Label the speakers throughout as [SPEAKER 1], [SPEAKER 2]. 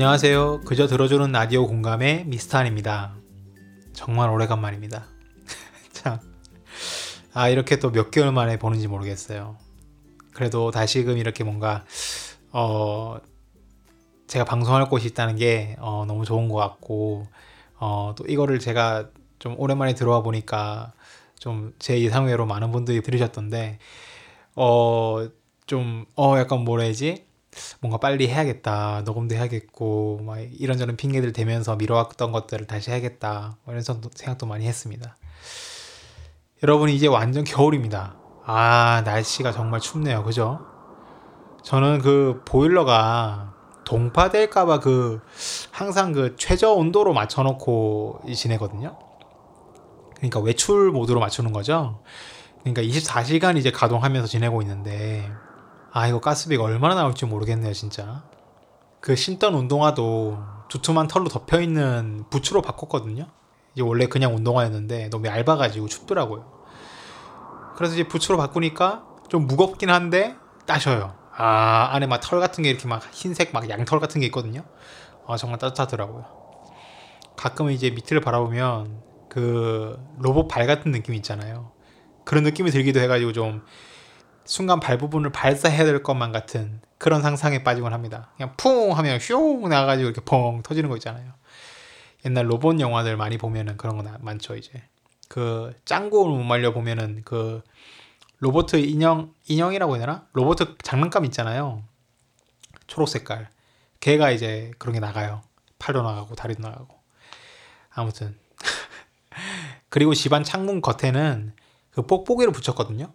[SPEAKER 1] 안녕하세요. 그저 들어주는 라디오 공감의 미스터안입니다. 정말 오래간만입니다. 참. 아, 이렇게 또 몇 개월 만에 보는지 모르겠어요. 그래도 다시금 이렇게 뭔가, 어, 제가 방송할 곳이 있다는 게, 어, 너무 좋은 것 같고, 어, 또 이거를 제가 좀 오랜만에 들어와 보니까 좀제 예상외로 많은 분들이 들으셨던데, 어, 좀, 어, 약간 뭐라 해야지? 뭔가 빨리 해야겠다. 녹음도 해야겠고, 막 이런저런 핑계들 대면서 미뤄왔던 것들을 다시 해야겠다. 뭐 이런 생각도 많이 했습니다. 여러분, 이제 완전 겨울입니다. 아, 날씨가 정말 춥네요. 그죠? 저는 그 보일러가 동파될까봐 그 항상 그 최저 온도로 맞춰놓고 지내거든요. 그러니까 외출 모드로 맞추는 거죠. 그러니까 24시간 이제 가동하면서 지내고 있는데 아 이거 가스비가 얼마나 나올지 모르겠네요 진짜. 그 신던 운동화도 두툼한 털로 덮여있는 부츠로 바꿨거든요. 이제 원래 그냥 운동화였는데 너무 얇아가지고 춥더라고요. 그래서 이제 부츠로 바꾸니까 좀 무겁긴 한데 따셔요. 아 안에 막 털 같은 게 이렇게 막 흰색 막 양털 같은 게 있거든요. 아 정말 따뜻하더라고요. 가끔은 이제 밑을 바라보면 그 로봇 발 같은 느낌 있잖아요. 그런 느낌이 들기도 해가지고 좀 순간 발 부분을 발사해야 될 것만 같은 그런 상상에 빠지곤 합니다. 그냥 풍 하면 휘용 나가지고 이렇게 펑 터지는 거 있잖아요. 옛날 로봇 영화들 많이 보면은 그런 거 많죠 이제. 그 짱구 못 말려 보면은 그 로봇 인형 인형이라고 해야 되나? 로봇 장난감 있잖아요. 초록 색깔. 걔가 이제 그런 게 나가요. 팔도 나가고 다리도 나가고. 아무튼 그리고 집안 창문 겉에는 그 뽁뽁이를 붙였거든요.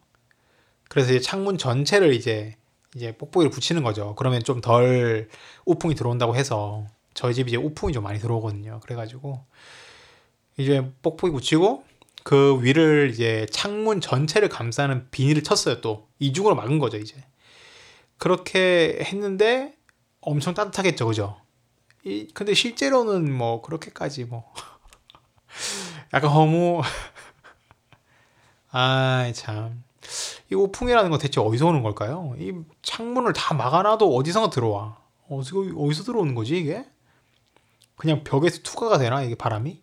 [SPEAKER 1] 그래서 이제 창문 전체를 이제 이제 뽁뽁이를 붙이는 거죠. 그러면 좀 덜 우풍이 들어온다고 해서 저희 집 이제 우풍이 좀 많이 들어오거든요. 그래가지고 이제 뽁뽁이 붙이고 그 위를 이제 창문 전체를 감싸는 비닐을 쳤어요. 또 이중으로 막은 거죠. 이제 그렇게 했는데 엄청 따뜻하겠죠, 그죠? 이 근데 실제로는 뭐 그렇게까지 뭐 약간 허무 아이 참. 이 오풍이라는 건 대체 어디서 오는 걸까요? 이 창문을 다 막아놔도 어디선가 들어와. 어디서, 어디서 들어오는 거지, 이게? 그냥 벽에서 투과가 되나, 이게 바람이?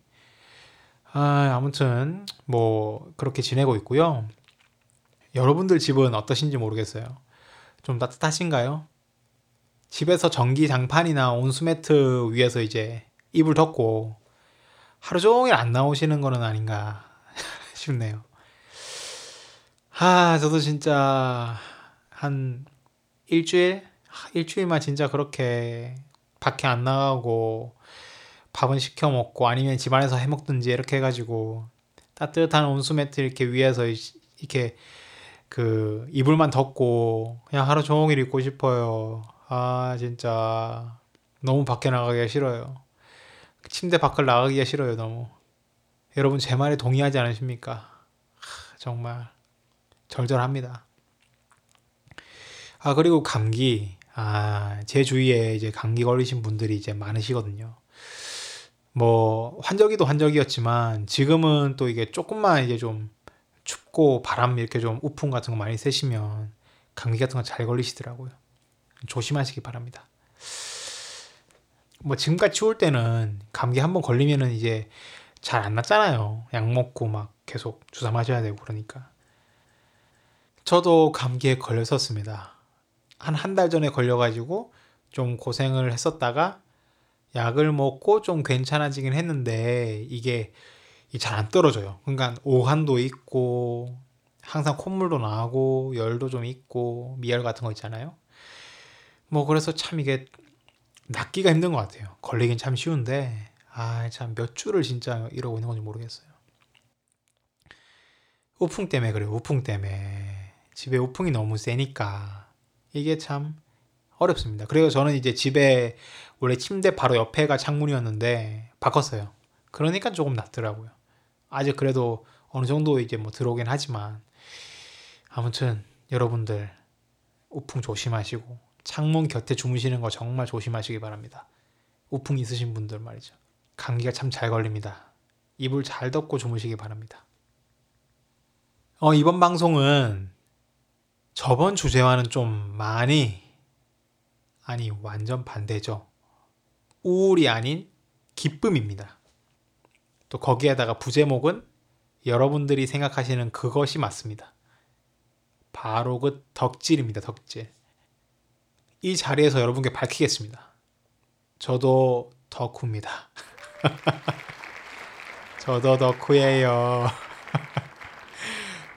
[SPEAKER 1] 아, 아무튼, 뭐, 그렇게 지내고 있고요. 여러분들 집은 어떠신지 모르겠어요. 좀 따뜻하신가요? 집에서 전기 장판이나 온수매트 위에서 이제 이불 덮고 하루 종일 안 나오시는 거는 아닌가 싶네요. 아, 저도 진짜 한 일주일? 일주일만 진짜 그렇게 밖에 안 나가고 밥은 시켜 먹고 아니면 집안에서 해 먹든지 이렇게 해가지고 따뜻한 온수 매트 이렇게 위에서 이렇게 그 이불만 덮고 그냥 하루 종일 있고 싶어요. 아, 진짜 너무 밖에 나가기가 싫어요. 침대 밖을 나가기가 싫어요, 너무. 여러분 제 말에 동의하지 않으십니까? 정말. 절절합니다. 아, 그리고 감기. 아, 제 주위에 이제 감기 걸리신 분들이 이제 많으시거든요. 뭐, 환절기도 환절기였지만, 지금은 또 이게 조금만 이제 좀 춥고 바람 이렇게 좀 우풍 같은 거 많이 쐬시면 감기 같은 거 잘 걸리시더라고요. 조심하시기 바랍니다. 뭐, 지금까지 추울 때는 감기 한 번 걸리면은 이제 잘 안 낫잖아요. 약 먹고 막 계속 주사 맞아야 되고 그러니까. 저도 감기에 걸렸었습니다. 한 한 달 전에 걸려가지고 좀 고생을 했었다가 약을 먹고 좀 괜찮아지긴 했는데 이게 잘 안 떨어져요. 그러니까 오한도 있고 항상 콧물도 나고 열도 좀 있고 미열 같은 거 있잖아요. 뭐 그래서 참 이게 낫기가 힘든 것 같아요. 걸리긴 참 쉬운데 아 참 몇 주를 진짜 이러고 있는 건지 모르겠어요. 우풍 때문에 그래요. 우풍 때문에 집에 우풍이 너무 세니까 이게 참 어렵습니다. 그리고 저는 이제 집에 원래 침대 바로 옆에가 창문이었는데 바꿨어요. 그러니까 조금 낫더라고요. 아직 그래도 어느 정도 이제 뭐 들어오긴 하지만 아무튼 여러분들 우풍 조심하시고 창문 곁에 주무시는 거 정말 조심하시기 바랍니다. 우풍 있으신 분들 말이죠. 감기가 참 잘 걸립니다. 이불 잘 덮고 주무시기 바랍니다. 어, 이번 방송은 저번 주제와는 좀 많이, 아니, 완전 반대죠. 우울이 아닌 기쁨입니다. 또 거기에다가 부제목은 여러분들이 생각하시는 그것이 맞습니다. 바로 그 덕질입니다. 덕질. 이 자리에서 여러분께 밝히겠습니다. 저도 덕후입니다. 저도 덕후예요.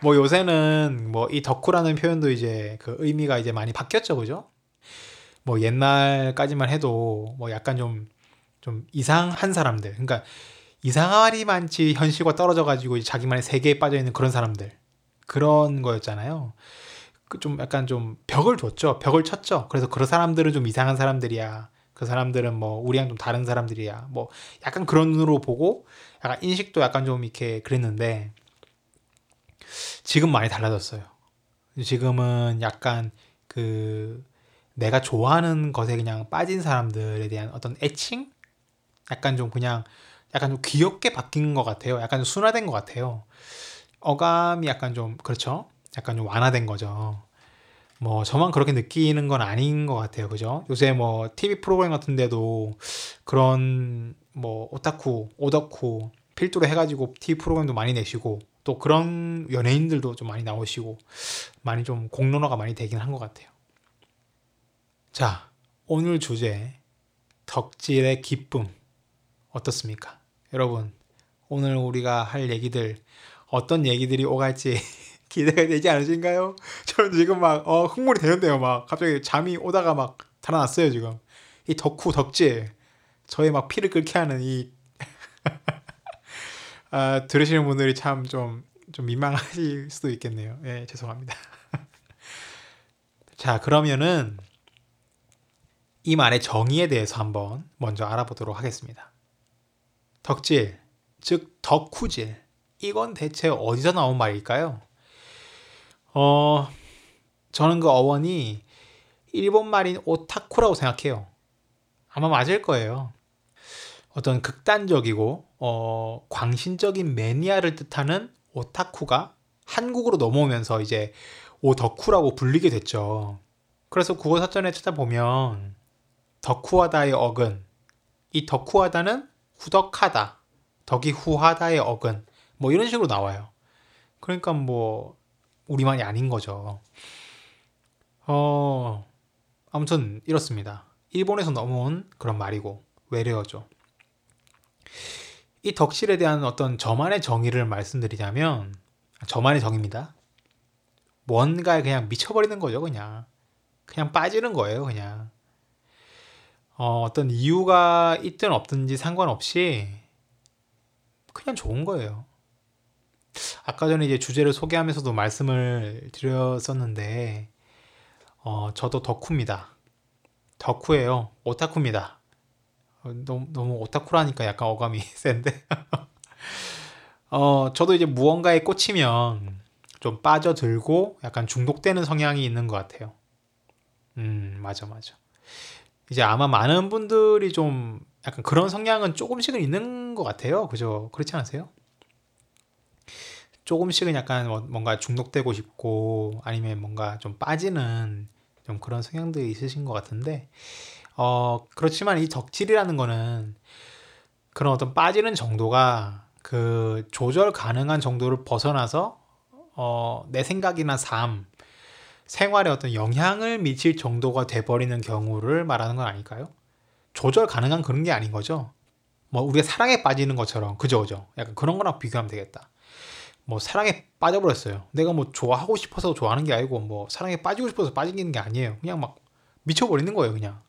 [SPEAKER 1] 뭐 요새는 뭐 이 덕후라는 표현도 이제 그 의미가 이제 많이 바뀌었죠, 그죠? 뭐 옛날까지만 해도 뭐 약간 좀, 좀 이상한 사람들. 그러니까 이상하리 많지 현실과 떨어져 가지고 자기만의 세계에 빠져 있는 그런 사람들. 그런 거였잖아요. 그좀 약간 좀 벽을 뒀죠. 벽을 쳤죠. 그래서 그런 사람들은 좀 이상한 사람들이야. 그 사람들은 뭐 우리랑 좀 다른 사람들이야. 뭐 약간 그런 눈으로 보고 약간 인식도 약간 좀 이렇게 그랬는데 지금 많이 달라졌어요. 지금은 약간 그 내가 좋아하는 것에 그냥 빠진 사람들에 대한 어떤 애칭? 약간 좀 그냥 약간 좀 귀엽게 바뀐 것 같아요. 약간 좀 순화된 것 같아요. 어감이 약간 좀 그렇죠. 약간 좀 완화된 거죠. 뭐 저만 그렇게 느끼는 건 아닌 것 같아요. 그죠? 요새 뭐 TV 프로그램 같은데도 그런 뭐 오타쿠, 오덕쿠 필두로 해가지고 TV 프로그램도 많이 내시고 또 그런 연예인들도 좀 많이 나오시고 많이 좀 공론화가 많이 되긴 한 것 같아요. 자, 오늘 주제 덕질의 기쁨 어떻습니까? 여러분, 오늘 우리가 할 얘기들 어떤 얘기들이 오갈지 기대가 되지 않으신가요? 저는 지금 막 어, 흥분이 되는데요. 막 갑자기 잠이 오다가 막 달아났어요, 지금. 이 덕후 덕질 저의 막 피를 끓게 하는 이 아, 들으시는 분들이 참 좀 좀 민망하실 수도 있겠네요. 예, 죄송합니다. 자, 그러면은 이 말의 정의에 대해서 한번 먼저 알아보도록 하겠습니다. 덕질, 즉 덕후질. 이건 대체 어디서 나온 말일까요? 어, 저는 그 어원이 일본 말인 오타쿠라고 생각해요. 아마 맞을 거예요. 어떤 극단적이고 어, 광신적인 매니아를 뜻하는 오타쿠가 한국으로 넘어오면서 이제 오덕후라고 불리게 됐죠. 그래서 국어 사전에 찾아보면 덕후하다의 어근 이 덕후하다는 후덕하다 덕이 후하다의 어근 뭐 이런 식으로 나와요. 그러니까 뭐 우리만이 아닌 거죠. 어 아무튼 이렇습니다. 일본에서 넘어온 그런 말이고 외래어죠. 이 덕실에 대한 어떤 저만의 정의를 말씀드리자면 저만의 정의입니다. 뭔가에 그냥 미쳐버리는 거죠, 그냥. 그냥 빠지는 거예요, 그냥. 어, 어떤 이유가 있든 없든지 상관없이 그냥 좋은 거예요. 아까 전에 이제 주제를 소개하면서도 말씀을 드렸었는데, 어, 저도 덕후입니다. 덕후예요. 오타쿠입니다. 어, 너무, 너무 오타쿠라니까 약간 어감이 센데. 어, 저도 이제 무언가에 꽂히면 좀 빠져들고 약간 중독되는 성향이 있는 것 같아요. 음, 맞아, 맞아. 이제 아마 많은 분들이 좀 약간 그런 성향은 조금씩은 있는 것 같아요. 그죠? 그렇지 않으세요? 조금씩은 약간 뭐 뭔가 중독되고 싶고 아니면 뭔가 좀 빠지는 좀 그런 성향들이 있으신 것 같은데 어 그렇지만 이 덕질이라는 거는 그런 어떤 빠지는 정도가 그 조절 가능한 정도를 벗어나서 어 내 생각이나 삶 생활에 어떤 영향을 미칠 정도가 돼버리는 경우를 말하는 건 아닐까요? 조절 가능한 그런 게 아닌 거죠. 뭐 우리가 사랑에 빠지는 것처럼 그죠 그죠. 약간 그런 거랑 비교하면 되겠다. 뭐 사랑에 빠져버렸어요. 내가 뭐 좋아하고 싶어서 좋아하는 게 아니고 뭐 사랑에 빠지고 싶어서 빠지는 게 아니에요. 그냥 막 미쳐버리는 거예요, 그냥.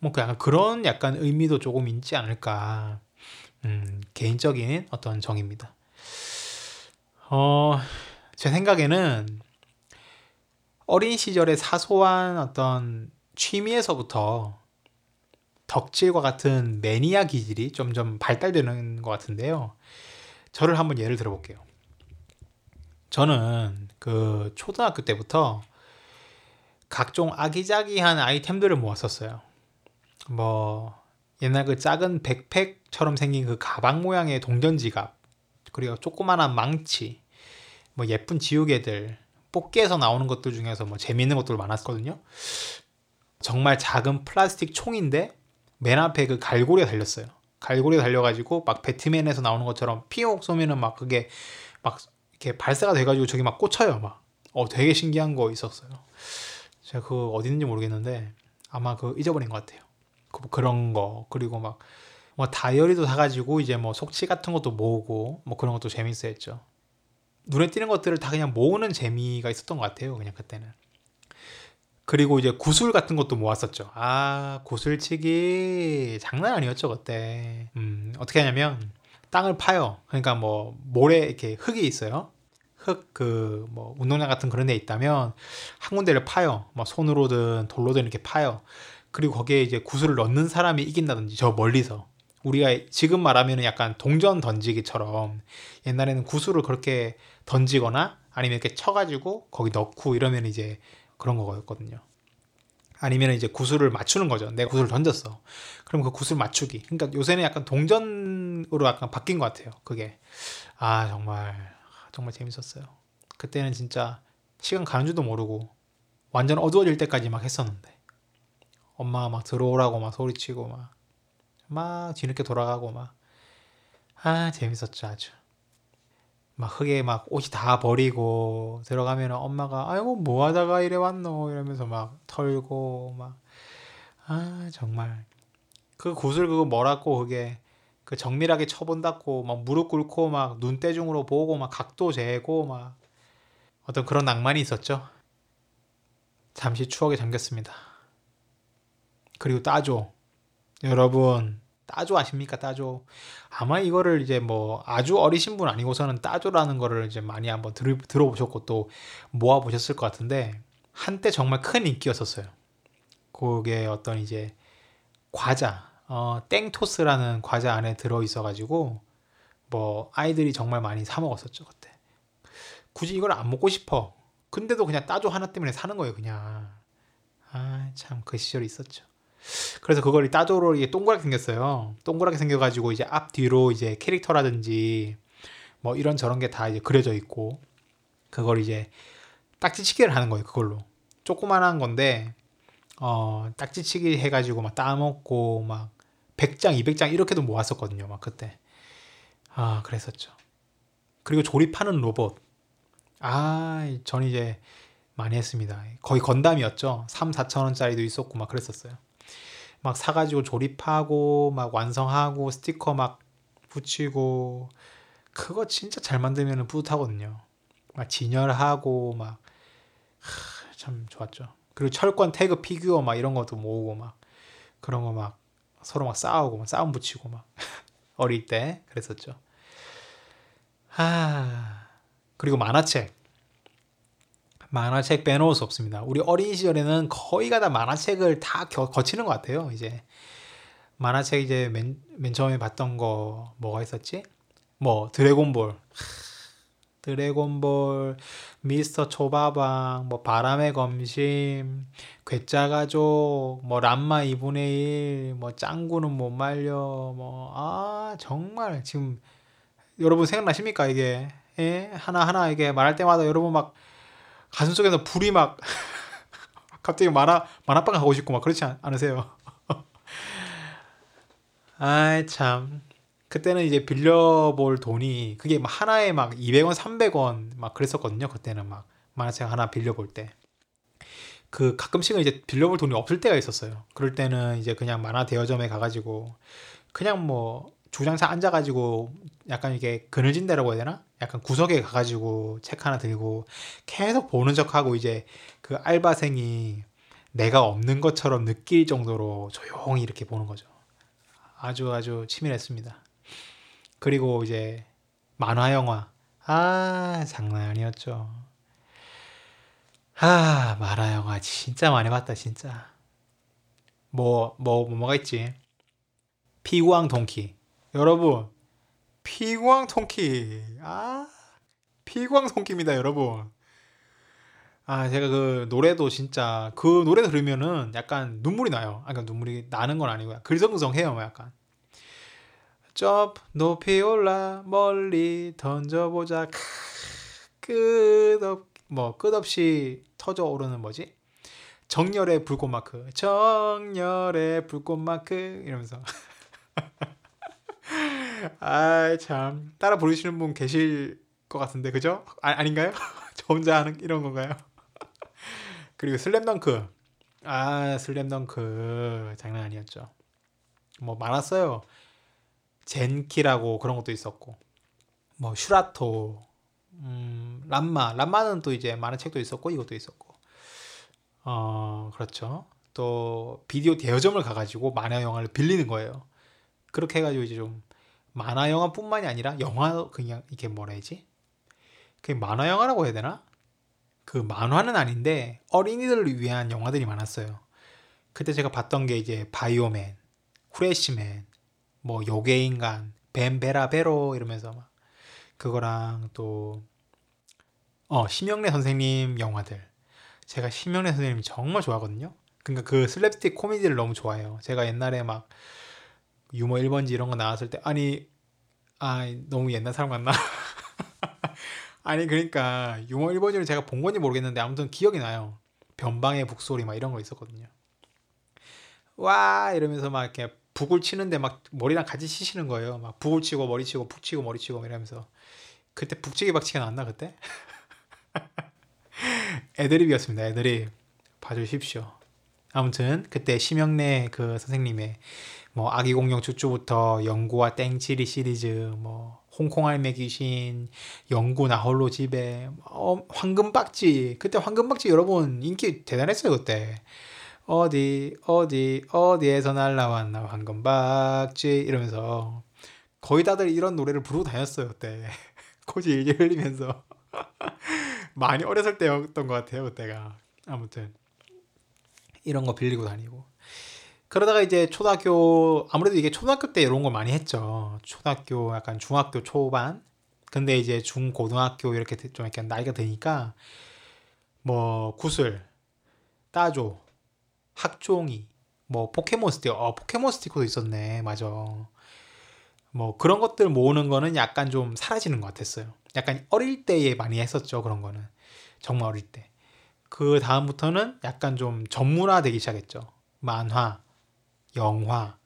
[SPEAKER 1] 뭐 약간 그런 약간 의미도 조금 있지 않을까. 음, 개인적인 어떤 정입니다. 어, 제 생각에는 어린 시절의 사소한 어떤 취미에서부터 덕질과 같은 매니아 기질이 점점 발달되는 것 같은데요. 저를 한번 예를 들어볼게요. 저는 그 초등학교 때부터 각종 아기자기한 아이템들을 모았었어요. 뭐 옛날 그 작은 백팩처럼 생긴 그 가방 모양의 동전 지갑, 그리고 조그만한 망치, 뭐 예쁜 지우개들, 뽑기에서 나오는 것들 중에서 뭐 재미있는 것들 많았거든요. 정말 작은 플라스틱 총인데 맨 앞에 그 갈고리가 달렸어요. 갈고리가 달려가지고 막 배트맨에서 나오는 것처럼 피옥 쏘면은 막 그게 막 이렇게 발사가 돼가지고 저기 막 꽂혀요. 막. 어, 되게 신기한 거 있었어요. 제가 그 어디 있는지 모르겠는데 아마 그 잊어버린 것 같아요. 그, 그런 거 그리고 막 뭐 다이어리도 사가지고 이제 뭐 속치 같은 것도 모으고 뭐 그런 것도 재밌어했죠. 눈에 띄는 것들을 다 그냥 모으는 재미가 있었던 것 같아요. 그냥 그때는. 그리고 이제 구슬 같은 것도 모았었죠. 아, 구슬치기 장난 아니었죠, 그때. 음, 어떻게 하냐면 땅을 파요. 그러니까 뭐 모래 이렇게 흙이 있어요. 흙 그 뭐 운동장 같은 그런 데 있다면 한 군데를 파요. 뭐 손으로든 돌로든 이렇게 파요. 그리고 거기에 이제 구슬을 넣는 사람이 이긴다든지 저 멀리서 우리가 지금 말하면 약간 동전 던지기처럼 옛날에는 구슬을 그렇게 던지거나 아니면 이렇게 쳐가지고 거기 넣고 이러면 이제 그런 거였거든요. 아니면 이제 구슬을 맞추는 거죠. 내가 구슬을 던졌어. 그럼 그 구슬 맞추기. 그러니까 요새는 약간 동전으로 약간 바뀐 것 같아요. 그게. 아, 정말, 정말 재밌었어요. 그때는 진짜 시간 가는 줄도 모르고 완전 어두워질 때까지 막 했었는데. 엄마가 막 들어오라고 막 소리치고 막, 막 뒤늦게 돌아가고 막. 아, 재밌었죠, 아주. 막 흙에 막 옷이 다 버리고 들어가면 엄마가 아이고 뭐 하다가 이래 왔노 이러면서 막 털고 막 아 정말 그 구슬 그거 뭐라고 그게 그 정밀하게 쳐본다고 막 무릎 꿇고 막 눈대중으로 보고 막 각도 재고 막 어떤 그런 낭만이 있었죠. 잠시 추억에 잠겼습니다. 그리고 따조. 여러분 따조 아십니까 따조? 아마 이거를 이제 뭐 아주 어리신 분 아니고서는 따조라는 거를 이제 많이 한번 들, 들어보셨고 또 모아 보셨을 것 같은데 한때 정말 큰 인기였었어요. 그게 어떤 이제 과자 어, 땡토스라는 과자 안에 들어 있어 가지고 뭐 아이들이 정말 많이 사 먹었었죠 그때. 굳이 이걸 안 먹고 싶어. 근데도 그냥 따조 하나 때문에 사는 거예요 그냥. 아 참 그 시절이 있었죠 그래서 그걸 따조로 이게 동그랗게 생겼어요. 동그랗게 생겨가지고 이제 앞 뒤로 이제 캐릭터라든지 뭐 이런 저런 게 다 이제 그려져 있고 그걸 이제 딱지치기를 하는 거예요. 그걸로 조그만한 건데 어 딱지치기 해가지고 막 따먹고 막 100장, 200장 이렇게도 모았었거든요. 막 그때 아 그랬었죠. 그리고 조립하는 로봇 아전 이제 많이 했습니다. 거의 건담이었죠. 3, 4천 원짜리도 있었고 막 그랬었어요. 막 사가지고 조립하고 막 완성하고 스티커 막 붙이고 그거 진짜 잘 만들면 뿌듯하거든요. 막 진열하고 막 참 좋았죠. 그리고 철권 태그 피규어 막 이런 것도 모으고 막 그런 거 막 서로 막 싸우고 막 싸움 붙이고 막 어릴 때 그랬었죠. 하 그리고 만화책 만화책 빼놓을 수 없습니다. 우리 어린 시절에는 거의가 다 만화책을 다 겨, 거치는 것 같아요. 이제 만화책 이제 맨, 맨 처음에 봤던 거 뭐가 있었지? 뭐 드래곤볼, 드래곤볼, 미스터 초바방, 뭐 바람의 검심, 괴짜 가족, 뭐 람마 2분의 1, 뭐 짱구는 못 말려, 뭐 아 정말 지금 여러분 생각나십니까 이게? 예? 하나 하나 이게 말할 때마다 여러분 막 가슴 속에서 불이 막 갑자기 만화 만화방 가고 싶고 막 그렇지 않, 으세요 아이 참 그때는 이제 빌려볼 돈이 그게 막 하나에 막 200원, 300원 막 그랬었거든요. 그때는 막 만화책 하나 빌려볼 때. 그 가끔씩은 이제 빌려볼 돈이 없을 때가 있었어요. 그럴 때는 이제 그냥 만화 대여점에 가가지고 그냥 뭐 주장차 앉아가지고 약간 이게 그늘진 데라고 해야 되나? 약간 구석에 가가지고 책 하나 들고 계속 보는 척하고 이제 그 알바생이 내가 없는 것처럼 느낄 정도로 조용히 이렇게 보는 거죠. 아주 아주 치밀했습니다. 그리고 이제 만화 영화 아 장난 아니었죠. 아 만화 영화 진짜 많이 봤다 진짜. 뭐뭐 뭐, 뭐가 있지? 피구왕 동키 여러분 피광 통키. 아 피광 통키입니다 여러분. 아 제가 그 노래도 진짜 그 노래 들으면은 약간 눈물이 나요. 아 그러니까 눈물이 나는 건 아니고요. 글썽글썽해요 뭐 약간. 쩝 높이 올라 멀리 던져보자. 끝없 뭐 끝없이 터져 오르는 뭐지? 정열의 불꽃 마크, 정열의 불꽃 마크. 이러면서 아 참 따라 부르시는 분 계실 것 같은데 그죠? 아, 아닌가요? 저 혼자 하는 이런 건가요? 그리고 슬램덩크 아 슬램덩크 장난 아니었죠. 뭐 많았어요. 젠키라고 그런 것도 있었고 뭐 슈라토 음, 람마 람마는 또 이제 많은 책도 있었고 이것도 있었고 어 그렇죠 또 비디오 대여점을 가가지고 만화 영화를 빌리는 거예요 그렇게 해가지고 이제 좀 만화 영화뿐만이 아니라 영화 그냥 이게 뭐라 해야지 그 만화 영화라고 해야 되나 그 만화는 아닌데 어린이들을 위한 영화들이 많았어요 그때 제가 봤던 게 이제 바이오맨 후레쉬맨 뭐 요괴인간 뱀베라베로 이러면서 막 그거랑 또 어, 심영래 선생님 영화들. 제가 심영래 선생님 정말 좋아하거든요. 그러니까 그 슬랩스틱 코미디를 너무 좋아해요. 제가 옛날에 막 유머 1번지 이런 거 나왔을 때 아니 아 너무 옛날 사람 같나? 아니 그러니까 유머 1번지를 제가 본 건지 모르겠는데 아무튼 기억이 나요. 변방의 북소리 막 이런 거 있었거든요. 와 이러면서 막 이렇게 북을 치는데 막 머리랑 같이 치시는 거예요. 막 북을 치고 머리 치고 푹 치고 머리 치고 이러면서 그때 북치기 박치기 나왔나 그때? 애드립이었습니다. 애드립 봐주십시오. 아무튼 그때 심영래 그 선생님의 뭐 아기 공룡 쭈쭈부터 영구와 땡치리 시리즈 뭐 홍콩 할매 귀신 영구 나 홀로 집에 어, 황금박쥐. 그때 황금박쥐 여러분 인기 대단했어요 그때. 어디 어디 어디에서 날라왔나 황금박쥐 이러면서. 거의 다들 이런 노래를 부르고 다녔어요 그때. 코지 일질 흘리면서. 많이 어렸을 때였던 것 같아요 그때가. 아무튼. 이런 거 빌리고 다니고 그러다가 이제 초등학교 아무래도 이게 초등학교 때 이런 걸 많이 했죠. 초등학교 약간 중학교 초반. 근데 이제 중 고등학교 이렇게 좀 이렇게 나이가 드니까 뭐 구슬 따조 학종이 뭐 포켓몬 스티커 어 포켓몬 스티커도 있었네. 맞아. 뭐 그런 것들 모으는 거는 약간 좀 사라지는 것 같았어요. 약간 어릴 때에 많이 했었죠 그런 거는. 정말 어릴 때. 그 다음부터는 약간 좀 전문화 되기 시작했죠. 만화 영화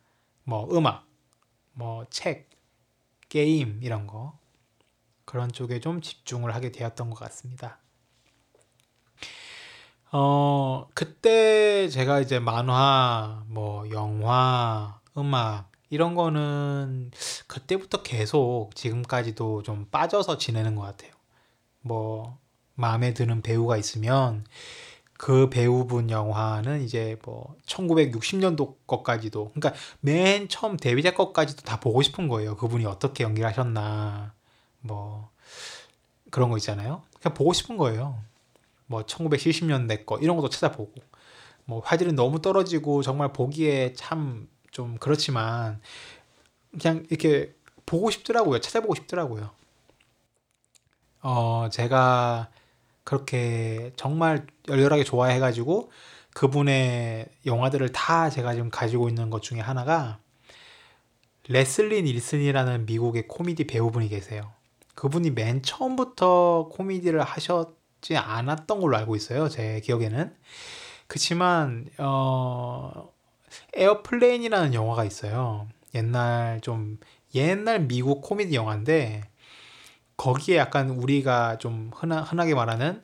[SPEAKER 1] 뭐 음악 뭐 책 게임 이런 거 그런 쪽에 좀 집중을 하게 되었던 것 같습니다 어, 그때 제가 이제 만화, 뭐, 영화, 음악, 이런 거는 그때부터 계속 지금까지도 좀 빠져서 지내는 것 같아요. 뭐, 마음에 드는 배우가 있으면 그 배우분 영화는 이제 뭐 1960년도 것까지도 그러니까 맨 처음 데뷔작 것까지도 다 보고 싶은 거예요. 그분이 어떻게 연기를 하셨나 뭐 그런 거 있잖아요. 그냥 보고 싶은 거예요. 뭐 1970년대 거 이런 것도 찾아보고 뭐 화질은 너무 떨어지고 정말 보기에 참 좀 그렇지만 그냥 이렇게 보고 싶더라고요. 찾아보고 싶더라고요. 어, 제가 그렇게 정말 열렬하게 좋아해가지고 그분의 영화들을 다 제가 지금 가지고 있는 것 중에 하나가 레슬리 닐슨이라는 미국의 코미디 배우분이 계세요. 그분이 맨 처음부터 코미디를 하셨 지 않았던 걸로 알고 있어요. 제 기억에는. 그치만 어 Airplane이라는 영화가 있어요. 옛날 좀 옛날 미국 코미디 영화인데 거기에 약간 우리가 좀 흔하, 흔하게 말하는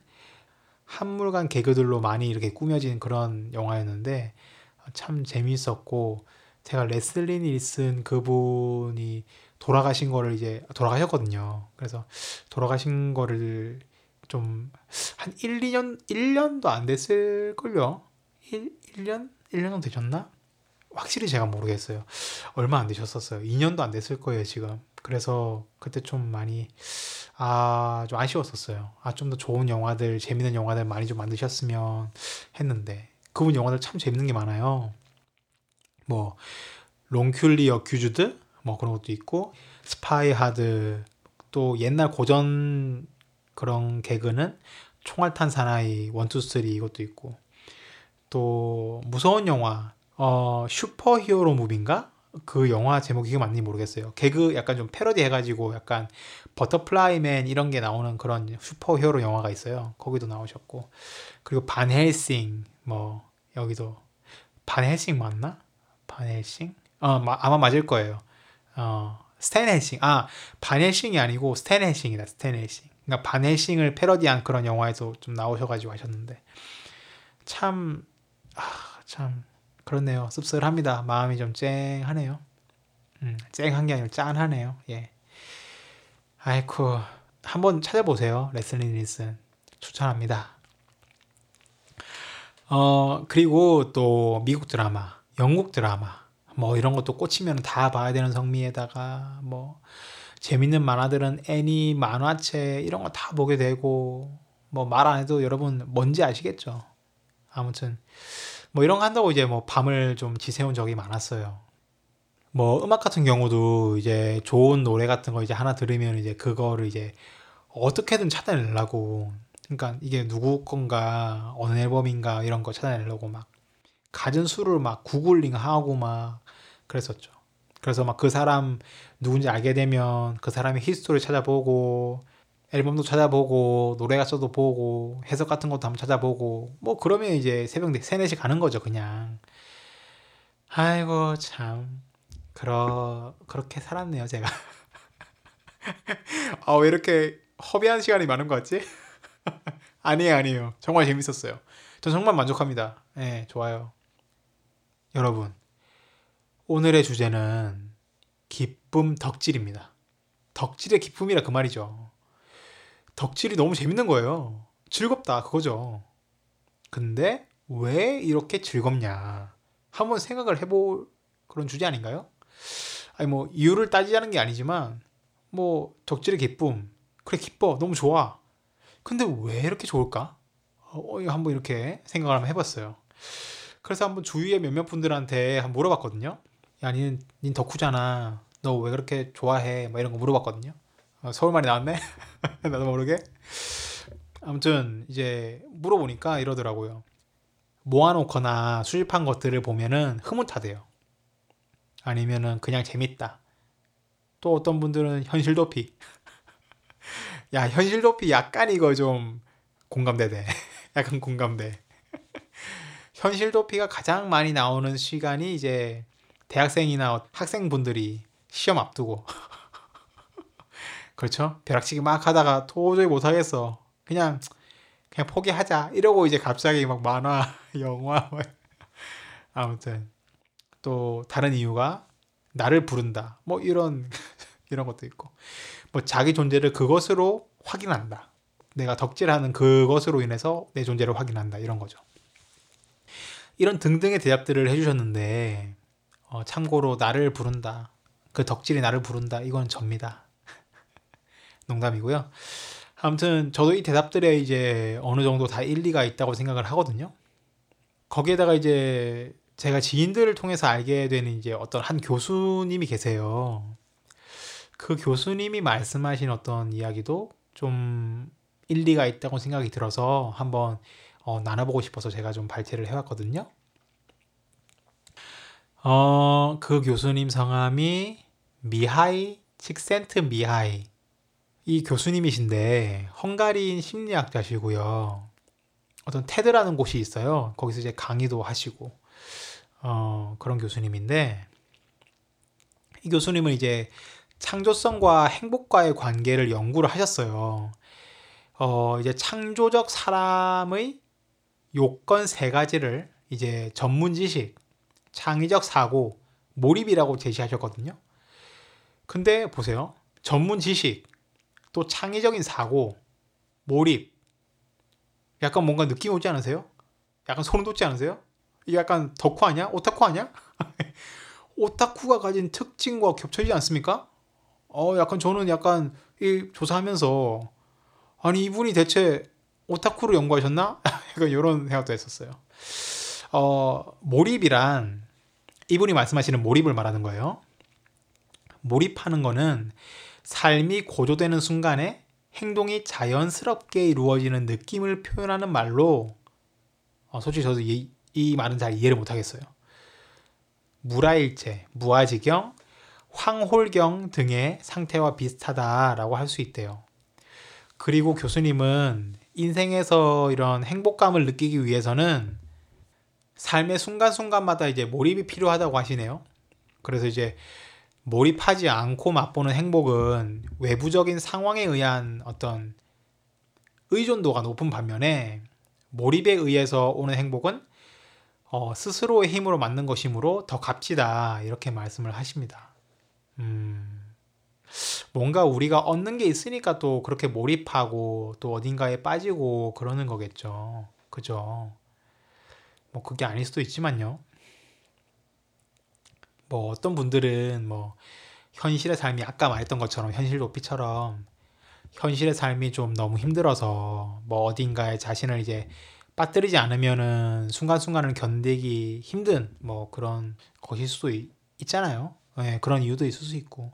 [SPEAKER 1] 한물간 개그들로 많이 이렇게 꾸며진 그런 영화였는데 참 재미있었고 제가 레슬리 닐슨 그분이 돌아가신 거를 이제 돌아가셨거든요. 그래서 돌아가신 거를 좀 한 1, 2년 1년도 안 됐을 걸요. 1, 1년 1년 정도 되셨나? 확실히 제가 모르겠어요. 얼마 안 되셨었어요. 2년도 안 됐을 거예요, 지금. 그래서 그때 좀 많이 아, 좀 아쉬웠었어요. 아, 좀 더 좋은 영화들, 재밌는 영화들 많이 좀 만드셨으면 했는데. 그분 영화들 참 재밌는 게 많아요. 뭐, Wrongfully Accused? 뭐 그런 것도 있고, Spy Hard, 또 옛날 고전 그런 개그는 총알탄 사나이 1, 2, 3 이것도 있고 또 무서운 영화 어 Superhero Movie인가? 그 영화 제목이 맞는지 모르겠어요. 개그 약간 좀 패러디 해가지고 약간 Butterfly Man 이런 게 나오는 그런 슈퍼 히어로 영화가 있어요. 거기도 나오셨고 그리고 반 헬싱 뭐 여기도 반헬싱 맞나? 반헬싱? 어 마, 아마 맞을 거예요. 어 스탠 헬싱 아 반헬싱이 아니고 스탠 헬싱이다 스탠 헬싱. 그러니까 반헬싱을 패러디한 그런 영화에서 좀 나오셔가지고 하셨는데 참 아, 참 그렇네요. 씁쓸합니다. 마음이 좀 쨍하네요. 음, 쨍한 게 아니라 짠하네요. 예. 아이쿠 한번 찾아보세요. 레슬리 닐슨 추천합니다. 어 그리고 또 미국 드라마, 영국 드라마 뭐 이런 것도 꽂히면 다 봐야 되는 성미에다가 뭐 재밌는 만화들은 애니, 만화책 이런 거 다 보게 되고 뭐 말 안 해도 여러분 뭔지 아시겠죠. 아무튼 뭐 이런 거 한다고 이제 뭐 밤을 좀 지새운 적이 많았어요. 뭐 음악 같은 경우도 이제 좋은 노래 같은 거 이제 하나 들으면 이제 그거를 이제 어떻게든 찾아내려고 그러니까 이게 누구 건가 어느 앨범인가 이런 거 찾아내려고 막 갖은 수를 막 구글링 하고 막 그랬었죠. 그래서 막 그 사람 누군지 알게 되면 그 사람의 history 찾아보고 앨범도 찾아보고 노래 가서도 보고 해석 같은 것도 한번 찾아보고 뭐 그러면 이제 새벽 3, 4시 가는 거죠 그냥. 아이고 참. 그러 그렇게 살았네요 제가. 아 왜 이렇게 허비한 시간이 많은 것 같지? 아니에요 아니에요. 정말 재밌었어요. 전 정말 만족합니다. 예 네, 좋아요. 여러분 오늘의 주제는 기쁨 덕질입니다. 덕질의 기쁨이라 그 말이죠 덕질이 너무 재밌는 거예요. 즐겁다 그거죠. 근데 왜 이렇게 즐겁냐? 한번 생각을 해볼 그런 주제 아닌가요? 아니 뭐 이유를 따지자는 게 아니지만 뭐 덕질의 기쁨 그래 기뻐 너무 좋아. 근데 왜 이렇게 좋을까? 어, 한번 이렇게 생각을 한번 해봤어요. 그래서 한번 주위의 몇몇 분들한테 한번 물어봤거든요. 야, 니는, 닌 덕후잖아. 너 왜 그렇게 좋아해? 막 이런 거 물어봤거든요. 어, 서울말이 나왔네? 나도 모르게. 아무튼 이제 물어보니까 이러더라고요. 모아놓거나 수집한 것들을 보면은 흐뭇하대요. 아니면은 그냥 재밌다. 또 어떤 분들은 현실 도피. 야, 현실 도피 약간 이거 좀 공감되네. 약간 공감돼. 현실 도피가 가장 많이 나오는 시간이 이제 대학생이나 학생분들이 시험 앞두고 그렇죠? 벼락치기 막 하다가 도저히 못 하겠어. 그냥 그냥 포기하자. 이러고 이제 갑자기 막 만화, 영화 아무튼 또 다른 이유가 나를 부른다. 뭐 이런 이런 것도 있고 뭐 자기 존재를 그것으로 확인한다. 내가 덕질하는 그것으로 인해서 내 존재를 확인한다. 이런 거죠. 이런 등등의 대답들을 해주셨는데 어, 참고로 나를 부른다. 그 덕질이 나를 부른다. 이건 접니다. 농담이고요. 아무튼 저도 이 대답들에 이제 어느 정도 다 일리가 있다고 생각을 하거든요. 거기에다가 이제 제가 지인들을 통해서 알게 되는 이제 어떤 한 교수님이 계세요. 그 교수님이 말씀하신 어떤 이야기도 좀 일리가 있다고 생각이 들어서 한번 어, 나눠보고 싶어서 제가 좀 발제를 해왔거든요. 어, 그 교수님 성함이 미하이 칙센트 미하이 이 교수님이신데 헝가리인 심리학자시고요. 어떤 테드라는 곳이 있어요. 거기서 이제 강의도 하시고 어, 그런 교수님인데 이 교수님은 이제 창조성과 행복과의 관계를 연구를 하셨어요. 어, 이제 창조적 사람의 요건 세 가지를 이제 전문 지식, 창의적 사고, 몰입이라고 제시하셨거든요. 근데 보세요. 전문 지식, 또 창의적인 사고, 몰입. 약간 뭔가 느낌 오지 않으세요? 약간 소름 돋지 않으세요? 이게 약간 덕후 아니야? 오타쿠 아니야? 오타쿠가 가진 특징과 겹쳐지지 않습니까? 어, 약간 저는 약간 이 조사하면서 아니 이분이 대체 오타쿠를 연구하셨나? 약간 이런 생각도 했었어요. 어, 몰입이란 이분이 말씀하시는 몰입을 말하는 거예요. 몰입하는 거는 삶이 고조되는 순간에 행동이 자연스럽게 이루어지는 느낌을 표현하는 말로 어, 솔직히 저도 이, 이 말은 잘 이해를 못하겠어요. 무라일체, 무아지경, 황홀경 등의 상태와 비슷하다라고 할 수 있대요. 그리고 교수님은 인생에서 이런 행복감을 느끼기 위해서는 삶의 순간순간마다 이제 몰입이 필요하다고 하시네요. 그래서 이제 몰입하지 않고 맛보는 행복은 외부적인 상황에 의한 어떤 의존도가 높은 반면에 몰입에 의해서 오는 행복은 어, 스스로의 힘으로 만든 것이므로 더 값지다 이렇게 말씀을 하십니다. 음, 뭔가 우리가 얻는 게 있으니까 또 그렇게 몰입하고 또 어딘가에 빠지고 그러는 거겠죠. 그죠? 뭐 그게 아닐 수도 있지만요. 뭐 어떤 분들은 뭐 현실의 삶이 아까 말했던 것처럼 현실 높이처럼 현실의 삶이 좀 너무 힘들어서 뭐 어딘가에 자신을 이제 빠뜨리지 않으면은 순간순간을 견디기 힘든 뭐 그런 것일 수도 있, 잖아요 네, 그런 이유도 있을 수 있고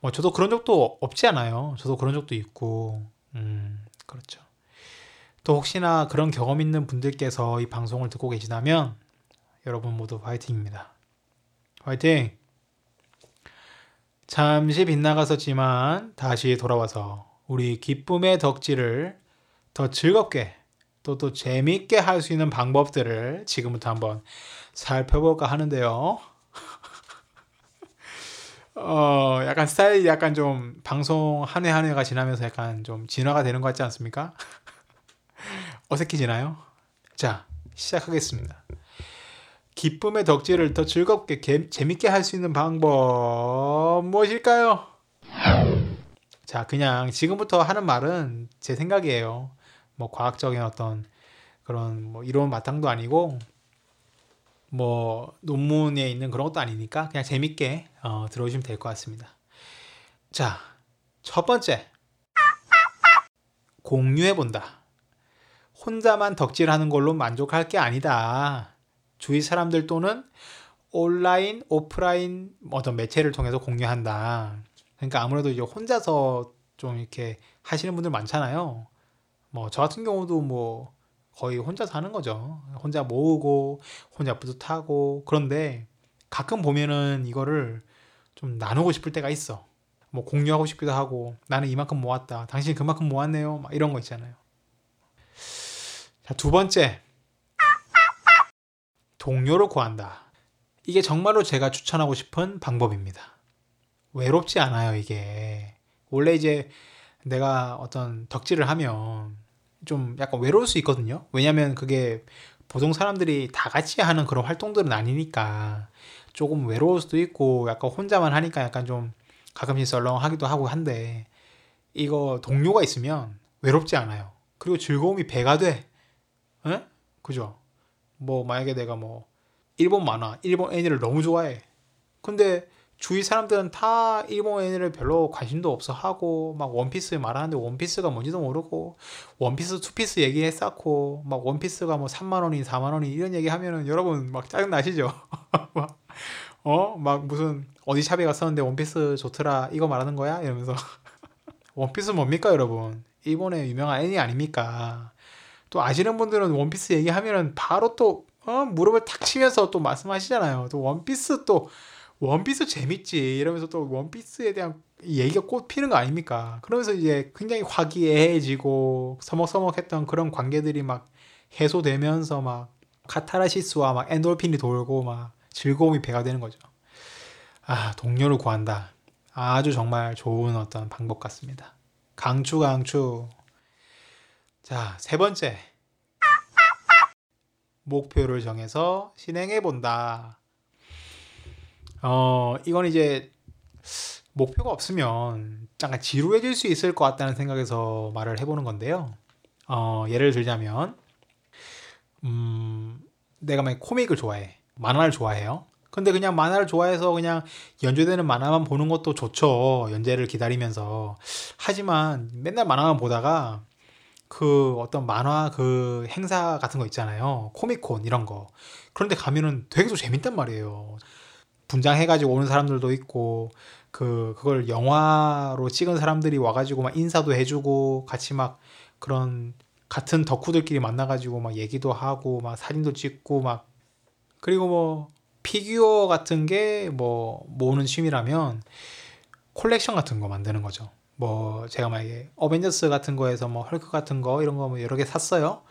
[SPEAKER 1] 뭐 저도 그런 적도 없지 않아요. 저도 그런 적도 있고 음 그렇죠. 또 혹시나 그런 경험 있는 분들께서 이 방송을 듣고 계시다면 여러분 모두 화이팅입니다. 화이팅! 잠시 빗나갔었지만 다시 돌아와서 우리 기쁨의 덕질을 더 즐겁게 또 또 재미있게 할 수 있는 방법들을 지금부터 한번 살펴볼까 하는데요. 어, 약간 스타일이 약간 좀 방송 한회한 회가 지나면서 약간 좀 진화가 되는 것 같지 않습니까? 어색해지나요? 자, 시작하겠습니다. 기쁨의 덕질을 더 즐겁게 개, 재밌게 할 수 있는 방법 무엇일까요? 자, 그냥 지금부터 하는 말은 제 생각이에요. 뭐 과학적인 어떤 그런 뭐 이론 바탕도 아니고 뭐 논문에 있는 그런 것도 아니니까 그냥 재밌게 어, 들어오시면 될 것 같습니다. 자, 첫 번째 공유해 본다. 혼자만 덕질하는 걸로 만족할 게 아니다. 주위 사람들 또는 온라인, 오프라인 어떤 매체를 통해서 공유한다. 그러니까 아무래도 이제 혼자서 좀 이렇게 하시는 분들 많잖아요. 뭐 저 같은 경우도 뭐 거의 혼자서 하는 거죠. 혼자 모으고 혼자 뿌듯하고 그런데 가끔 보면은 이거를 좀 나누고 싶을 때가 있어. 뭐 공유하고 싶기도 하고 나는 이만큼 모았다. 당신 그만큼 모았네요. 막 이런 거 있잖아요. 자, 두 번째. 동료를 구한다. 이게 정말로 제가 추천하고 싶은 방법입니다. 외롭지 않아요, 이게. 원래 이제 내가 어떤 덕질을 하면 좀 약간 외로울 수 있거든요. 왜냐면 그게 보통 사람들이 다 같이 하는 그런 활동들은 아니니까 조금 외로울 수도 있고 약간 혼자만 하니까 약간 좀 가끔씩 썰렁하기도 하고 한데 이거 동료가 있으면 외롭지 않아요. 그리고 즐거움이 배가 돼. 에? 그죠? 뭐 만약에 내가 뭐 일본 만화, 일본 애니를 너무 좋아해. 근데 주위 사람들은 다 일본 애니를 별로 관심도 없어 하고 막 원피스 말하는데 원피스가 뭔지도 모르고 원피스 투피스 얘기했었고 막 원피스가 뭐 3만 원이 4만 원이 이런 얘기 하면은 여러분 막 짜증 나시죠? 어? 막 무슨 어디 샵에 갔었는데 원피스 좋더라 이거 말하는 거야? 이러면서 원피스 뭡니까 여러분? 일본의 유명한 애니 아닙니까? 또 아시는 분들은 원피스 얘기하면은 바로 또 어? 무릎을 탁 치면서 또 말씀하시잖아요. 또 원피스 또 원피스 재밌지 이러면서 또 원피스에 대한 얘기가 꽃 피는 거 아닙니까? 그러면서 이제 굉장히 화기애애해지고 서먹서먹했던 그런 관계들이 막 해소되면서 막 카타라시스와 막 엔돌핀이 돌고 막 즐거움이 배가 되는 거죠. 아, 동료를 구한다. 아주 정말 좋은 어떤 방법 같습니다. 강추, 강추. 자, 세 번째. 목표를 정해서 실행해 본다. 어, 이건 이제 목표가 없으면 잠깐 지루해질 수 있을 것 같다는 생각에서 말을 해보는 건데요. 어, 예를 들자면, 음, 내가 만약 코믹을 좋아해. 만화를 좋아해요. 근데 그냥 만화를 좋아해서 그냥 연재되는 만화만 보는 것도 좋죠. 연재를 기다리면서. 하지만 맨날 만화만 보다가 그 어떤 만화 그 행사 같은 거 있잖아요. 코미콘 이런 거. 그런데 가면은 되게 또 재밌단 말이에요. 분장해가지고 오는 사람들도 있고 그 그걸 영화로 찍은 사람들이 와가지고 막 인사도 해주고 같이 막 그런 같은 덕후들끼리 만나가지고 막 얘기도 하고 막 사진도 찍고 막 그리고 뭐 피규어 같은 게 뭐 모으는 취미라면 컬렉션 같은 거 만드는 거죠. 뭐 제가 만약에 어벤져스 같은 거에서 뭐 헐크 같은 거 이런 거 뭐 여러 개 샀어요.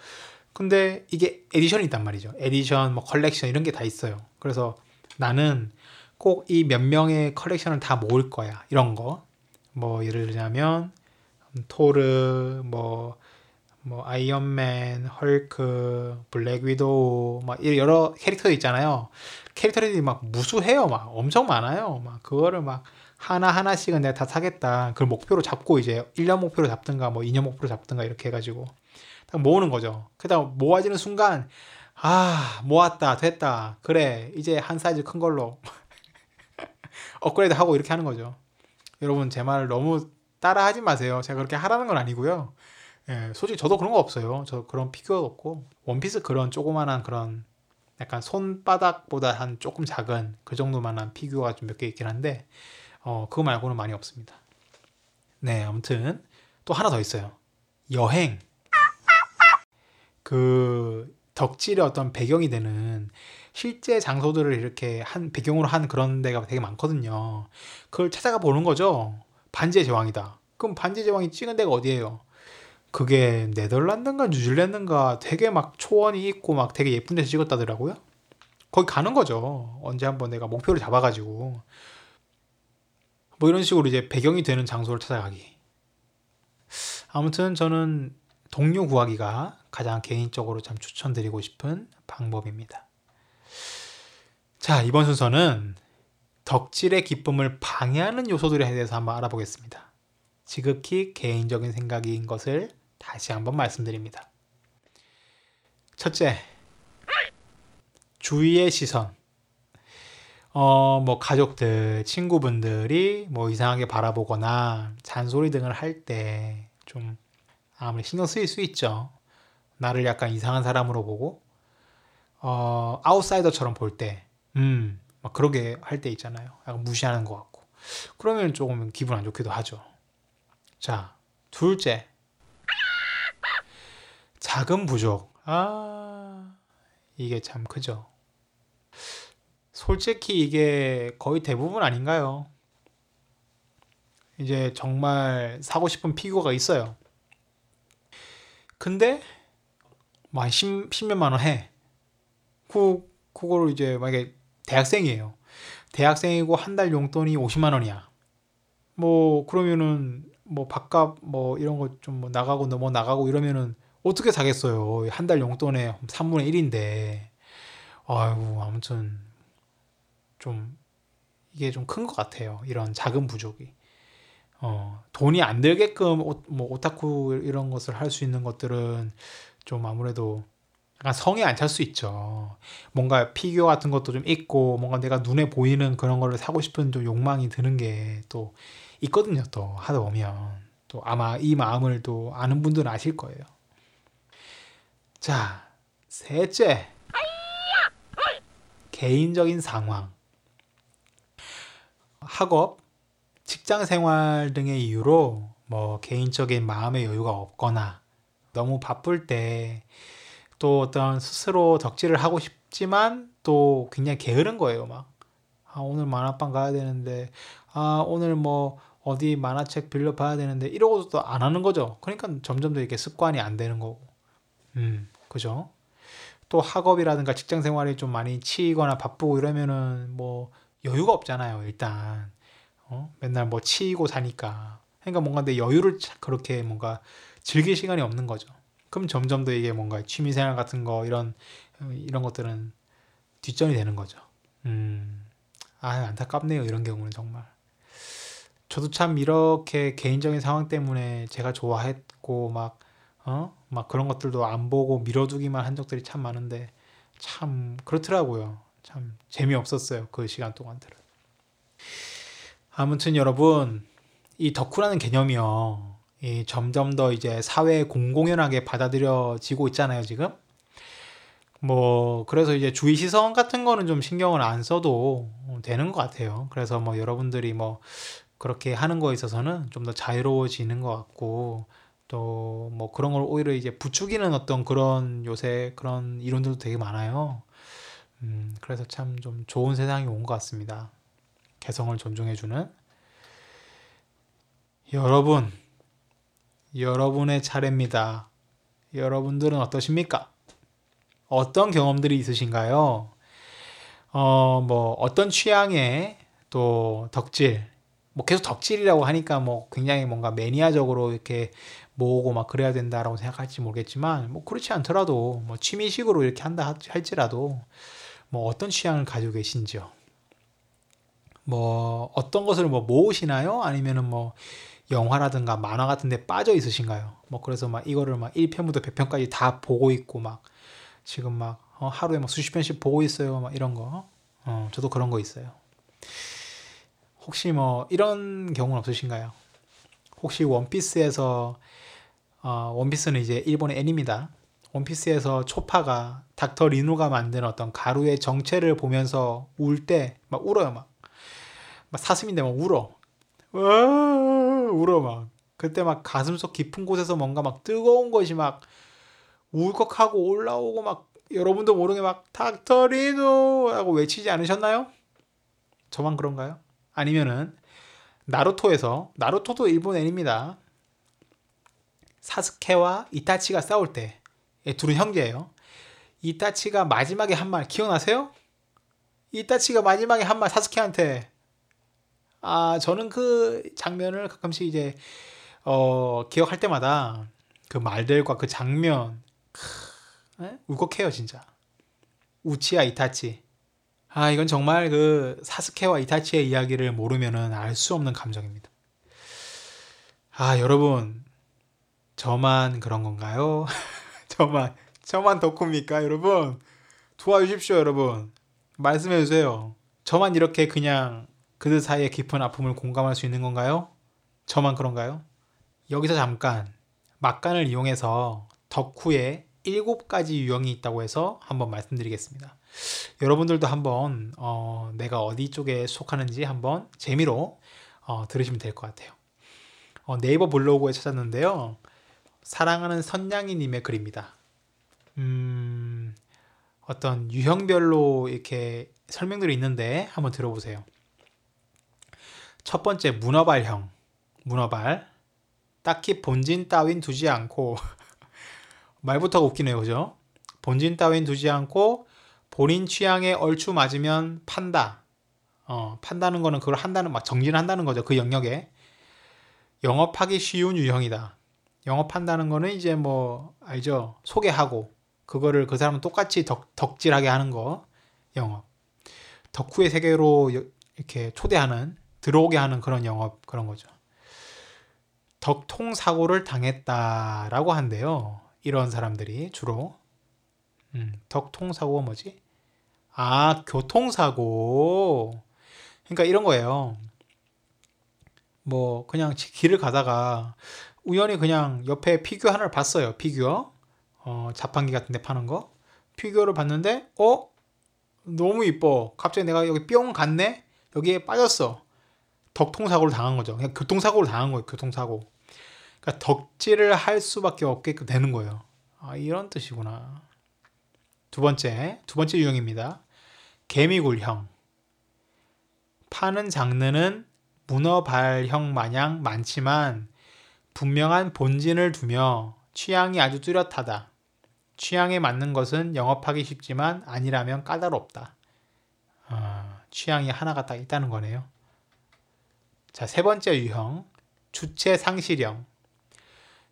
[SPEAKER 1] 근데 이게 edition이 있단 말이죠. 에디션, 뭐 컬렉션 이런 게 다 있어요. 그래서 나는 꼭 이 몇 명의 컬렉션을 다 모을 거야. 이런 거. 뭐 예를 들자면 토르, 뭐, 뭐 아이언맨, 헐크, 블랙 위도우, 막 여러 캐릭터 있잖아요. 캐릭터들이 막 무수해요. 막 엄청 많아요. 막 그거를 막 하나 하나씩은 내가 다 사겠다. 그걸 목표로 잡고 이제 1년 목표로 잡든가 뭐 2년 목표로 잡든가 이렇게 해가지고 딱 모으는 거죠. 그다음 모아지는 순간 아 모았다 됐다 그래 이제 한 사이즈 큰 걸로 업그레이드 하고 이렇게 하는 거죠. 여러분 제 말을 너무 따라하지 마세요. 제가 그렇게 하라는 건 아니고요. 예, 솔직히 저도 그런 거 없어요. 저 그런 피규어도 없고 원피스 그런 조그만한 그런 약간 손바닥보다 한 조금 작은 그 정도만한 피규어가 좀 몇 개 있긴 한데 어, 그거 말고는 많이 없습니다. 네, 아무튼 또 하나 더 있어요. 여행. 그 덕질의 어떤 배경이 되는 실제 장소들을 이렇게 한 배경으로 한 그런 데가 되게 많거든요. 그걸 찾아가 보는 거죠. 반지의 제왕이다. 그럼 반지의 제왕이 찍은 데가 어디예요? 그게 네덜란드인가 뉴질랜드인가 되게 막 초원이 있고 막 되게 예쁜 데서 찍었다더라고요. 거기 가는 거죠. 언제 한번 내가 목표를 잡아가지고 뭐 이런 식으로 이제 배경이 되는 장소를 찾아가기. 아무튼 저는 동료 구하기가 가장 개인적으로 참 추천드리고 싶은 방법입니다. 자, 이번 순서는 덕질의 기쁨을 방해하는 요소들에 대해서 한번 알아보겠습니다. 지극히 개인적인 생각인 것을 다시 한번 말씀드립니다. 첫째, 주위의 시선. 어, 뭐 가족들, 친구분들이 뭐 이상하게 바라보거나 잔소리 등을 할 때 좀 아무리 신경 쓰일 수 있죠. 나를 약간 이상한 사람으로 보고 어, 아웃사이더처럼 볼 때, 음, 막 그러게 할 때 있잖아요. 약간 무시하는 것 같고. 그러면 조금 기분 안 좋기도 하죠. 자, 둘째. 자금 부족. 아, 이게 참 크죠. 솔직히 이게 거의 대부분 아닌가요? 이제 정말 사고 싶은 피규어가 있어요. 근데 뭐 10, 10몇만 원 해. 그 그거를 이제 만약에 대학생이에요. 대학생이고 한 달 용돈이 50만 원이야. 뭐 그러면은 뭐 밥값 뭐 이런 거 좀 뭐 나가고 넘어 나가고 이러면은 어떻게 사겠어요. 한 달 용돈의 3분의 1인데. 아이고 아무튼 좀 이게 좀 큰 것 같아요. 이런 자금 부족이. 어, 돈이 안 들게끔 오, 뭐 오타쿠 이런 것을 할 수 있는 것들은 좀 아무래도 약간 성에 안 찰 수 있죠. 뭔가 피규어 같은 것도 좀 있고 뭔가 내가 눈에 보이는 그런 거를 사고 싶은 좀 욕망이 드는 게 또 있거든요. 또 하다 보면 또 아마 이 마음을 또 아는 분들은 아실 거예요. 자, 셋째. 개인적인 상황. 학업, 직장 생활 등의 이유로 뭐 개인적인 마음의 여유가 없거나 너무 바쁠 때 또 어떤 스스로 덕질을 하고 싶지만 또 굉장히 게으른 거예요. 막 아, 오늘 만화방 가야 되는데 아, 오늘 뭐 어디 만화책 빌려 봐야 되는데 이러고도 또 안 하는 거죠. 그러니까 점점 더 이렇게 습관이 안 되는 거고. 음, 그죠? 또 학업이라든가 직장 생활이 좀 많이 치이거나 바쁘고 이러면은 뭐 여유가 없잖아요, 일단. 어? 맨날 뭐 치이고 사니까. 그러니까 뭔가 내 여유를 그렇게 뭔가 즐길 시간이 없는 거죠. 그럼 점점 더 이게 뭔가 취미생활 같은 거 이런 이런 것들은 뒷전이 되는 거죠. 음, 아 안타깝네요 이런 경우는 정말. 저도 참 이렇게 개인적인 상황 때문에 제가 좋아했고 막 어? 막 그런 것들도 안 보고 미뤄두기만 한 적들이 참 많은데 참 그렇더라고요. 참 재미없었어요. 그 시간 동안들은. 아무튼 여러분 이 덕후라는 개념이요. 이 점점 더 이제 사회에 공공연하게 받아들여지고 있잖아요, 지금. 뭐 그래서 이제 주의 시선 같은 거는 좀 신경을 안 써도 되는 것 같아요. 그래서 뭐 여러분들이 뭐 그렇게 하는 거에 있어서는 좀 더 자유로워지는 것 같고 또 뭐 그런 걸 오히려 이제 부추기는 어떤 그런 요새 그런 이론들도 되게 많아요. 음, 그래서 참 좀 좋은 세상이 온 것 같습니다. 개성을 존중해주는 여러분, 여러분의 차례입니다. 여러분들은 어떠십니까? 어떤 경험들이 있으신가요? 어, 뭐, 어떤 취향의 또 덕질, 뭐 계속 덕질이라고 하니까 뭐 굉장히 뭔가 매니아적으로 이렇게 모으고 막 그래야 된다라고 생각할지 모르겠지만 뭐 그렇지 않더라도 뭐 취미식으로 이렇게 한다 할지라도 뭐 어떤 취향을 가지고 계신지요. 뭐 어떤 것을 뭐 모으시나요? 아니면은 뭐 영화라든가 만화 같은 데 빠져 있으신가요? 뭐 그래서 막 이거를 막 1편부터 100편까지 다 보고 있고 막 지금 막 어, 하루에 막 수십 편씩 보고 있어요. 막 이런 거. 어, 저도 그런 거 있어요. 혹시 뭐 이런 경우는 없으신가요? 혹시 원피스에서 어, 원피스는 이제 일본의 애니입니다. 원피스에서 초파가 닥터 리누가 만든 어떤 가루의 정체를 보면서 울 때 막 울어요 막. 막 사슴인데 막 울어. 와 울어 막. 그때 막 가슴속 깊은 곳에서 뭔가 막 뜨거운 것이 막 울컥하고 올라오고 막 여러분도 모르게 막 닥터 리누라고 외치지 않으셨나요? 저만 그런가요? 아니면은 나루토에서 나루토도 일본 애니입니다. 사스케와 이타치가 싸울 때 둘은 형제예요. 이타치가 마지막에 한 말 기억나세요? 이타치가 마지막에 한 말 사스케한테 아 저는 그 장면을 가끔씩 이제 어 기억할 때마다 그 말들과 그 장면 크, 울컥해요 진짜 우치야 이타치 아, 이건 정말 그 사스케와 이타치의 이야기를 모르면은 알 수 없는 감정입니다. 아, 여러분. 저만 그런 건가요? 저만, 저만 덕후입니까, 여러분? 도와주십시오, 여러분. 말씀해 주세요. 저만 이렇게 그냥 그들 사이의 깊은 아픔을 공감할 수 있는 건가요? 저만 그런가요? 여기서 잠깐 막간을 이용해서 덕후의 일곱 가지 유형이 있다고 해서 한번 말씀드리겠습니다. 여러분들도 한번 어, 내가 어디 쪽에 속하는지 한번 재미로 어, 들으시면 될 것 같아요. 어, 네이버 블로그에 찾았는데요. 사랑하는 선냥이님의 글입니다. 음, 어떤 유형별로 이렇게 설명들이 있는데 한번 들어보세요. 첫 번째 문어발형, 문어발. 딱히 본진 따윈 두지 않고 말부터가 웃기네요, 그죠? 본진 따윈 두지 않고 본인 취향에 얼추 맞으면 판다. 어, 판다는 거는 그걸 한다는, 막 정진한다는 거죠. 그 영역에. 영업하기 쉬운 유형이다. 영업한다는 거는 이제 뭐, 알죠? 소개하고, 그거를 그 사람은 똑같이 덕, 덕질하게 하는 거. 영업. 덕후의 세계로 이렇게 초대하는, 들어오게 하는 그런 영업, 그런 거죠. 덕통 사고를 당했다라고 한대요. 이런 사람들이 주로. 음, 덕통 사고가 뭐지? 아, 교통 사고. 그러니까 이런 거예요. 뭐, 그냥 길을 가다가 우연히 그냥 옆에 피규어 하나를 봤어요. 피규어. 어, 자판기 같은 데 파는 거. 피규어를 봤는데, 어? 너무 이뻐. 갑자기 내가 여기 뿅 갔네? 여기에 빠졌어. 덕통사고를 당한 거죠. 그냥 교통사고를 당한 거예요. 교통사고. 그러니까 덕질을 할 수밖에 없게 되는 거예요. 아, 이런 뜻이구나. 두 번째, 두 번째 유형입니다. 개미굴형. 파는 장르는 문어발형 마냥 많지만 분명한 본진을 두며 취향이 아주 뚜렷하다. 취향에 맞는 것은 영업하기 쉽지만 아니라면 까다롭다. 어, 취향이 하나가 딱 있다는 거네요. 자, 세 번째 유형. 주체 상실형.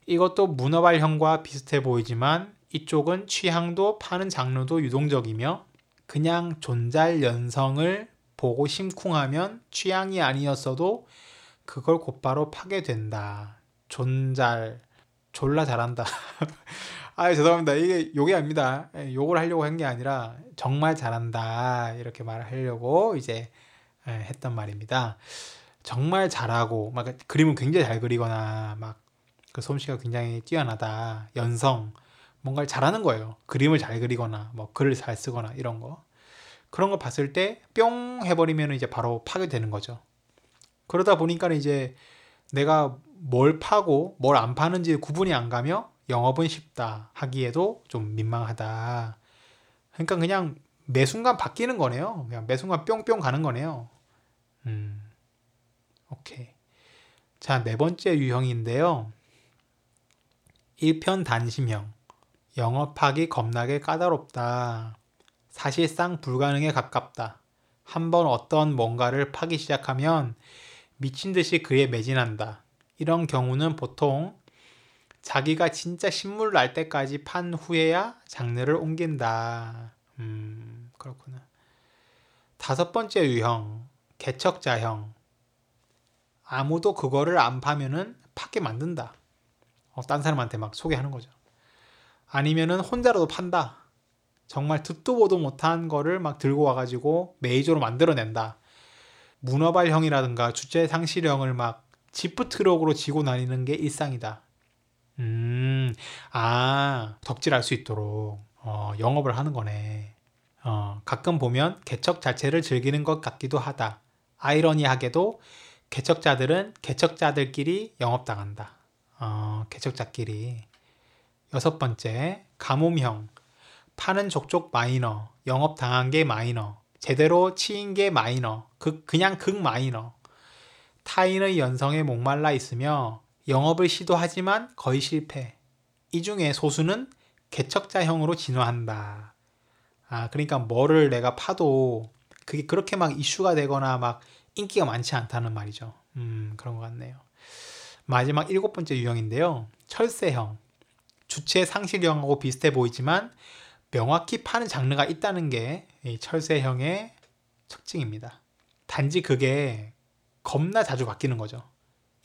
[SPEAKER 1] 이것도 문어발형과 비슷해 보이지만 이쪽은 취향도 파는 장르도 유동적이며 그냥 존잘 연성을 보고 심쿵하면 취향이 아니었어도 그걸 곧바로 파게 된다. 존잘 졸라 잘한다. 아 죄송합니다. 이게 욕이 아닙니다. 예, 욕을 하려고 한 게 아니라 정말 잘한다 이렇게 말을 하려고 이제 예, 했던 말입니다. 정말 잘하고 막 그림을 굉장히 잘 그리거나 막 그 솜씨가 굉장히 뛰어나다 연성 뭔가를 잘하는 거예요. 그림을 잘 그리거나 뭐 글을 잘 쓰거나 이런 거. 그런 거 봤을 때 뿅 해버리면 이제 바로 파괴되는 거죠. 그러다 보니까 이제 내가 뭘 파고 뭘 안 파는지 구분이 안 가며 영업은 쉽다 하기에도 좀 민망하다. 그러니까 그냥 매 순간 바뀌는 거네요. 그냥 매 순간 뿅뿅 가는 거네요. 음, 오케이. 자, 네 번째 유형인데요. 일편 단심형. 영업하기 겁나게 까다롭다. 사실상 불가능에 가깝다. 한번 어떤 뭔가를 파기 시작하면 미친 듯이 그에 매진한다. 이런 경우는 보통 자기가 진짜 신물 날 때까지 판 후에야 장르를 옮긴다. 음, 그렇구나. 다섯 번째 유형, 개척자형. 아무도 그거를 안 파면은 파게 만든다. 어, 딴 사람한테 막 소개하는 거죠. 아니면은 혼자라도 판다. 정말 듣도 보도 못한 거를 막 들고 와가지고 메이저로 만들어낸다. 문어발형이라든가 주체 상실형을 막 지프 트럭으로 지고 다니는 게 일상이다. 음, 아, 덕질할 수 있도록 어, 영업을 하는 거네. 어, 가끔 보면 개척 자체를 즐기는 것 같기도 하다. 아이러니하게도 개척자들은 개척자들끼리 영업당한다. 어, 개척자끼리. 여섯 번째, 가뭄형. 파는 족족 마이너. 영업당한 게 마이너. 제대로 치인 게 마이너. 극, 그냥 극 마이너. 타인의 연성에 목말라 있으며 영업을 시도하지만 거의 실패. 이 중에 소수는 개척자형으로 진화한다. 아, 그러니까 뭐를 내가 파도 그게 그렇게 막 이슈가 되거나 막 인기가 많지 않다는 말이죠. 음, 그런 것 같네요. 마지막 일곱 번째 유형인데요. 철새형. 주체 상실형하고 비슷해 보이지만 명확히 파는 장르가 있다는 게 철새형의 특징입니다. 단지 그게 겁나 자주 바뀌는 거죠.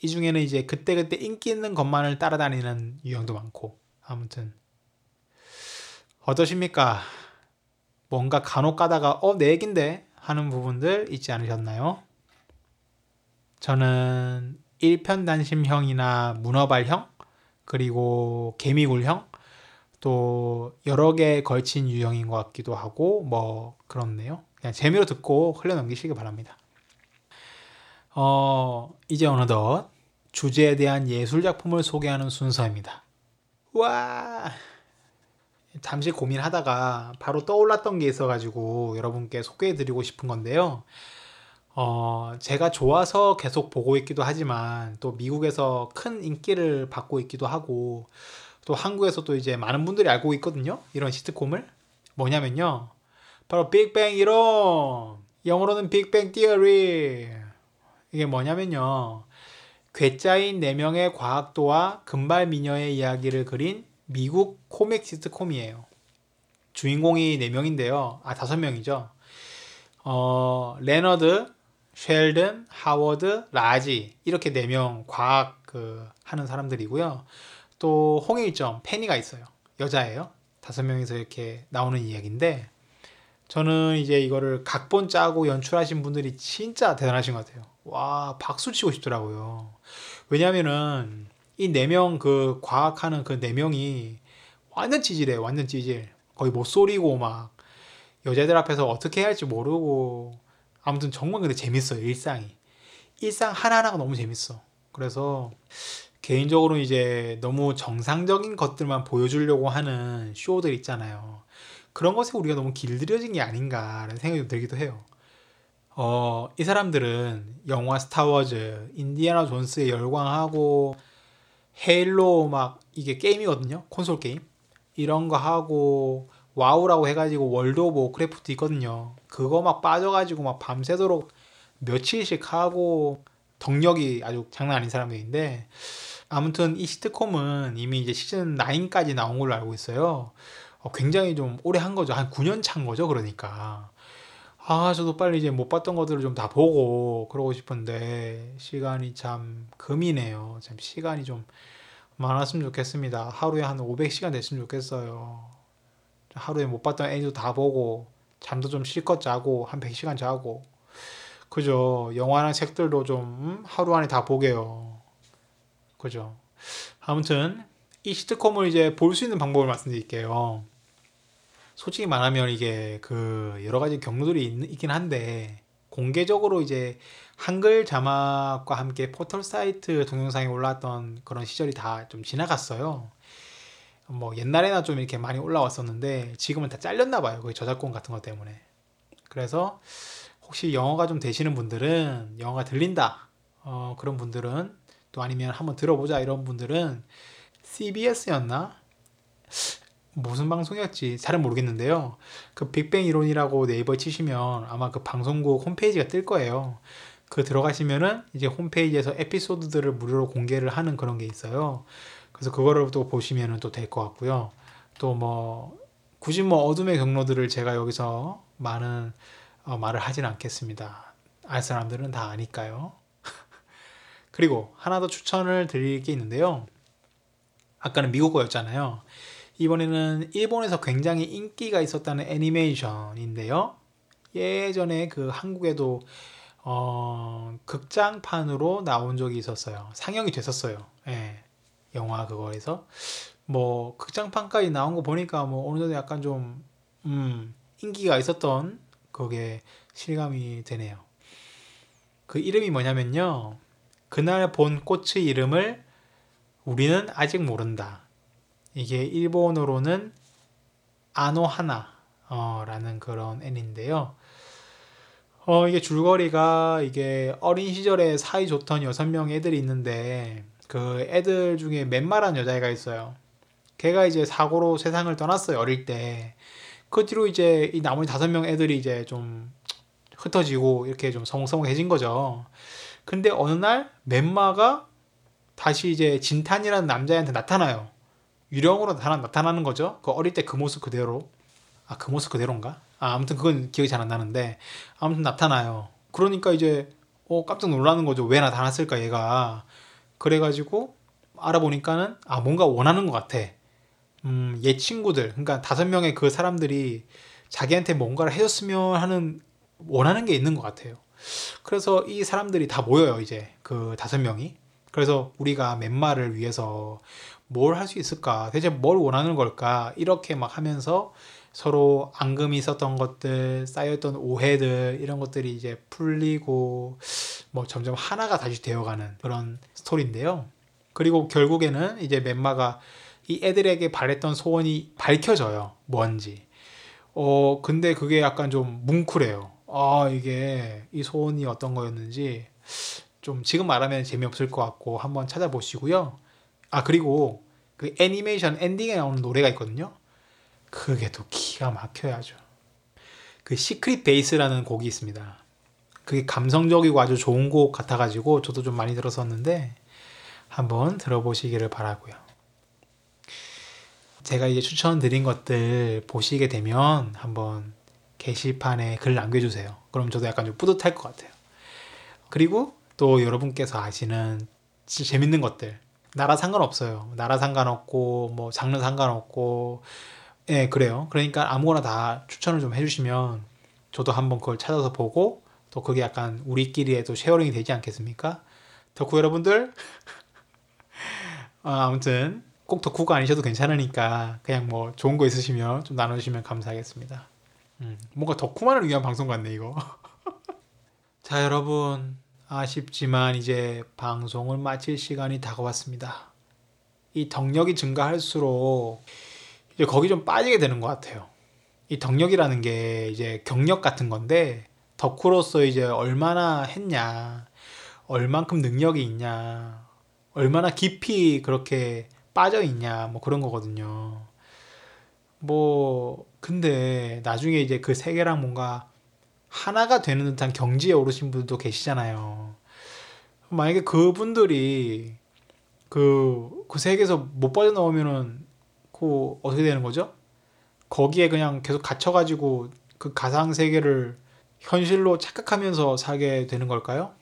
[SPEAKER 1] 이 중에는 이제 그때그때 인기 있는 것만을 따라다니는 유형도 많고 아무튼 어떠십니까? 뭔가 간혹 가다가 어 내 얘긴데 하는 부분들 있지 않으셨나요? 저는 일편단심형이나 문어발형 그리고 개미굴형 또 여러 개 걸친 유형인 것 같기도 하고 뭐 그렇네요. 그냥 재미로 듣고 흘려넘기시기 바랍니다. 어 이제 어느덧 주제에 대한 예술 작품을 소개하는 순서입니다. 와 잠시 고민하다가 바로 떠올랐던 게 있어가지고 여러분께 소개해드리고 싶은 건데요. 어, 제가 좋아서 계속 보고 있기도 하지만 또 미국에서 큰 인기를 받고 있기도 하고 또 한국에서도 이제 많은 분들이 알고 있거든요. 이런 시트콤을. 뭐냐면요. 바로 빅뱅 이론. 영어로는 Big Bang Theory. 이게 뭐냐면요. 괴짜인 4명의 과학도와 금발 미녀의 이야기를 그린 미국 코믹 시트콤이에요. 주인공이 4명인데요. 아, 5명이죠. 어, 레너드, 쉘든, 하워드, 라지 이렇게 네명 과학 그 하는 사람들이고요. 또 홍일점 페니가 있어요. 여자예요. 다섯 명이서 이렇게 나오는 이야기인데 저는 이제 이거를 각본 짜고 연출하신 분들이 진짜 대단하신 것 같아요. 와 박수 치고 싶더라고요. 왜냐면은 이 네 명 그 과학하는 그 네 명이 완전 찌질해, 완전 찌질. 거의 못 소리고 막 여자들 앞에서 어떻게 해야 할지 모르고 아무튼 정말 근데 재밌어요 일상이 일상 하나하나가 너무 재밌어 그래서 개인적으로 이제 너무 정상적인 것들만 보여주려고 하는 쇼들 있잖아요 그런 것에 우리가 너무 길들여진 게 아닌가라는 생각이 들기도 해요 어, 이 사람들은 영화 스타워즈, 인디아나 존스에 열광하고 헤일로 막 이게 게임이거든요. 콘솔 게임. 이런 거 하고 와우라고 해가지고 월드 오브 워크래프트 있거든요. 그거 막 빠져가지고 막 밤새도록 며칠씩 하고 덕력이 아주 장난 아닌 사람들인데 아무튼 이 시트콤은 이미 이제 시즌 9까지 나온 걸로 알고 있어요. 어, 굉장히 좀 오래 한 거죠. 한 9년 차인 거죠. 그러니까. 아, 저도 빨리 이제 못 봤던 것들을 좀 다 보고 그러고 싶은데 시간이 참 금이네요. 참 시간이 좀 많았으면 좋겠습니다. 하루에 한 500시간 됐으면 좋겠어요. 하루에 못 봤던 애니도 다 보고 잠도 좀 실컷 자고 한 100시간 자고 그죠 영화나 책들도 좀 음? 하루 안에 다 보게요 그죠 아무튼 이 시트콤을 이제 볼 수 있는 방법을 말씀드릴게요 솔직히 말하면 이게 그 여러 가지 경로들이 있, 긴 한데 공개적으로 이제 한글 자막과 함께 포털 사이트 동영상이 올라왔던 그런 시절이 다 좀 지나갔어요. 뭐 옛날에나 좀 이렇게 많이 올라왔었는데 지금은 다 잘렸나 봐요. 그 저작권 같은 것 때문에. 그래서 혹시 영어가 좀 되시는 분들은 영어가 들린다. 어, 그런 분들은 또 아니면 한번 들어보자 이런 분들은 CBS였나? 무슨 방송이었지 잘은 모르겠는데요. 그 빅뱅 이론이라고 네이버에 치시면 아마 그 방송국 홈페이지가 뜰 거예요. 그 들어가시면은 이제 홈페이지에서 에피소드들을 무료로 공개를 하는 그런 게 있어요. 그래서 그거를 또 보시면은 또 될 것 같고요. 또 뭐 굳이 뭐 어둠의 경로들을 제가 여기서 많은 어, 말을 하진 않겠습니다. 알 사람들은 다 아니까요. 그리고 하나 더 추천을 드릴 게 있는데요. 아까는 미국어였잖아요. 이번에는 일본에서 굉장히 인기가 있었다는 애니메이션인데요. 예전에 그 한국에도 어, 극장판으로 나온 적이 있었어요. 상영이 됐었어요. 예. 영화 그거에서 뭐 극장판까지 나온 거 보니까 뭐 어느 정도 약간 좀 음, 인기가 있었던 그게 실감이 되네요. 그 이름이 뭐냐면요. 그날 본 꽃의 이름을 우리는 아직 모른다. 이게 일본어로는 아노하나라는 그런 애인데요. 어, 이게 줄거리가 이게 어린 시절에 사이 좋던 여섯 명 애들이 있는데 그 애들 중에 맨말한 여자애가 있어요. 걔가 이제 사고로 세상을 떠났어요 어릴 때. 그 뒤로 이제 이 나머지 다섯 명 애들이 이제 좀 흩어지고 이렇게 좀 성성해진 거죠. 근데 어느 날 멤마가 다시 이제 진탄이라는 남자애한테 나타나요. 유령으로 나타나, 나타나 는 거죠. 그 어릴 때 그 모습 그대로. 아, 그 모습 그대로인가? 아, 아무튼 그건 기억이 잘 안 나는데. 아무튼 나타나요. 그러니까 이제, 어, 깜짝 놀라는 거죠. 왜 나타났을까, 얘가. 그래가지고, 알아보니까는, 아, 뭔가 원하는 것 같아. 음, 얘 친구들, 그러니까 다섯 명의 그 사람들이 자기한테 뭔가를 해줬으면 하는, 원하는 게 있는 것 같아요. 그래서 이 사람들이 다 모여요, 이제. 그 다섯 명이. 그래서 우리가 멤마를 위해서 뭘 할 수 있을까? 대체 뭘 원하는 걸까? 이렇게 막 하면서 서로 앙금이 있었던 것들, 쌓였던 오해들, 이런 것들이 이제 풀리고, 뭐 점점 하나가 다시 되어가는 그런 스토리인데요. 그리고 결국에는 이제 멤마가 이 애들에게 바랬던 소원이 밝혀져요. 뭔지. 어, 근데 그게 약간 좀 뭉클해요. 아, 이게 이 소원이 어떤 거였는지 좀 지금 말하면 재미없을 것 같고 한번 찾아보시고요. 아 그리고 그 애니메이션 엔딩에 나오는 노래가 있거든요. 그게 또 기가 막혀야죠. 그 시크릿 베이스라는 곡이 있습니다. 그게 감성적이고 아주 좋은 곡 같아가지고 저도 좀 많이 들었었는데 한번 들어보시기를 바라고요. 제가 이제 추천드린 것들 보시게 되면 한번 게시판에 글 남겨주세요. 그럼 저도 약간 좀 뿌듯할 것 같아요. 그리고 또 여러분께서 아시는 재밌는 것들 나라 상관없어요. 나라 상관없고 뭐 장르 상관없고 예 그래요. 그러니까 아무거나 다 추천을 좀 해주시면 저도 한번 그걸 찾아서 보고 또 그게 약간 우리끼리에도 sharing이 되지 않겠습니까? 덕후 여러분들 어, 아무튼 꼭 덕후가 아니셔도 괜찮으니까 그냥 뭐 좋은 거 있으시면 좀 나눠주시면 감사하겠습니다. 음, 뭔가 덕후만을 위한 방송 같네 이거. 자 여러분 아쉽지만 이제 방송을 마칠 시간이 다가왔습니다. 이 덕력이 증가할수록 이제 거기 좀 빠지게 되는 것 같아요. 이 덕력이라는 게 이제 경력 같은 건데 덕후로서 이제 얼마나 했냐, 얼만큼 능력이 있냐, 얼마나 깊이 그렇게 빠져 있냐, 뭐 그런 거거든요. 뭐 근데 나중에 이제 그 세계랑 뭔가 하나가 되는 듯한 경지에 오르신 분들도 계시잖아요. 만약에 그분들이 그, 그 세계에서 못 빠져나오면은 그 어떻게 되는 거죠? 거기에 그냥 계속 갇혀가지고 그 가상 세계를 현실로 착각하면서 살게 되는 걸까요?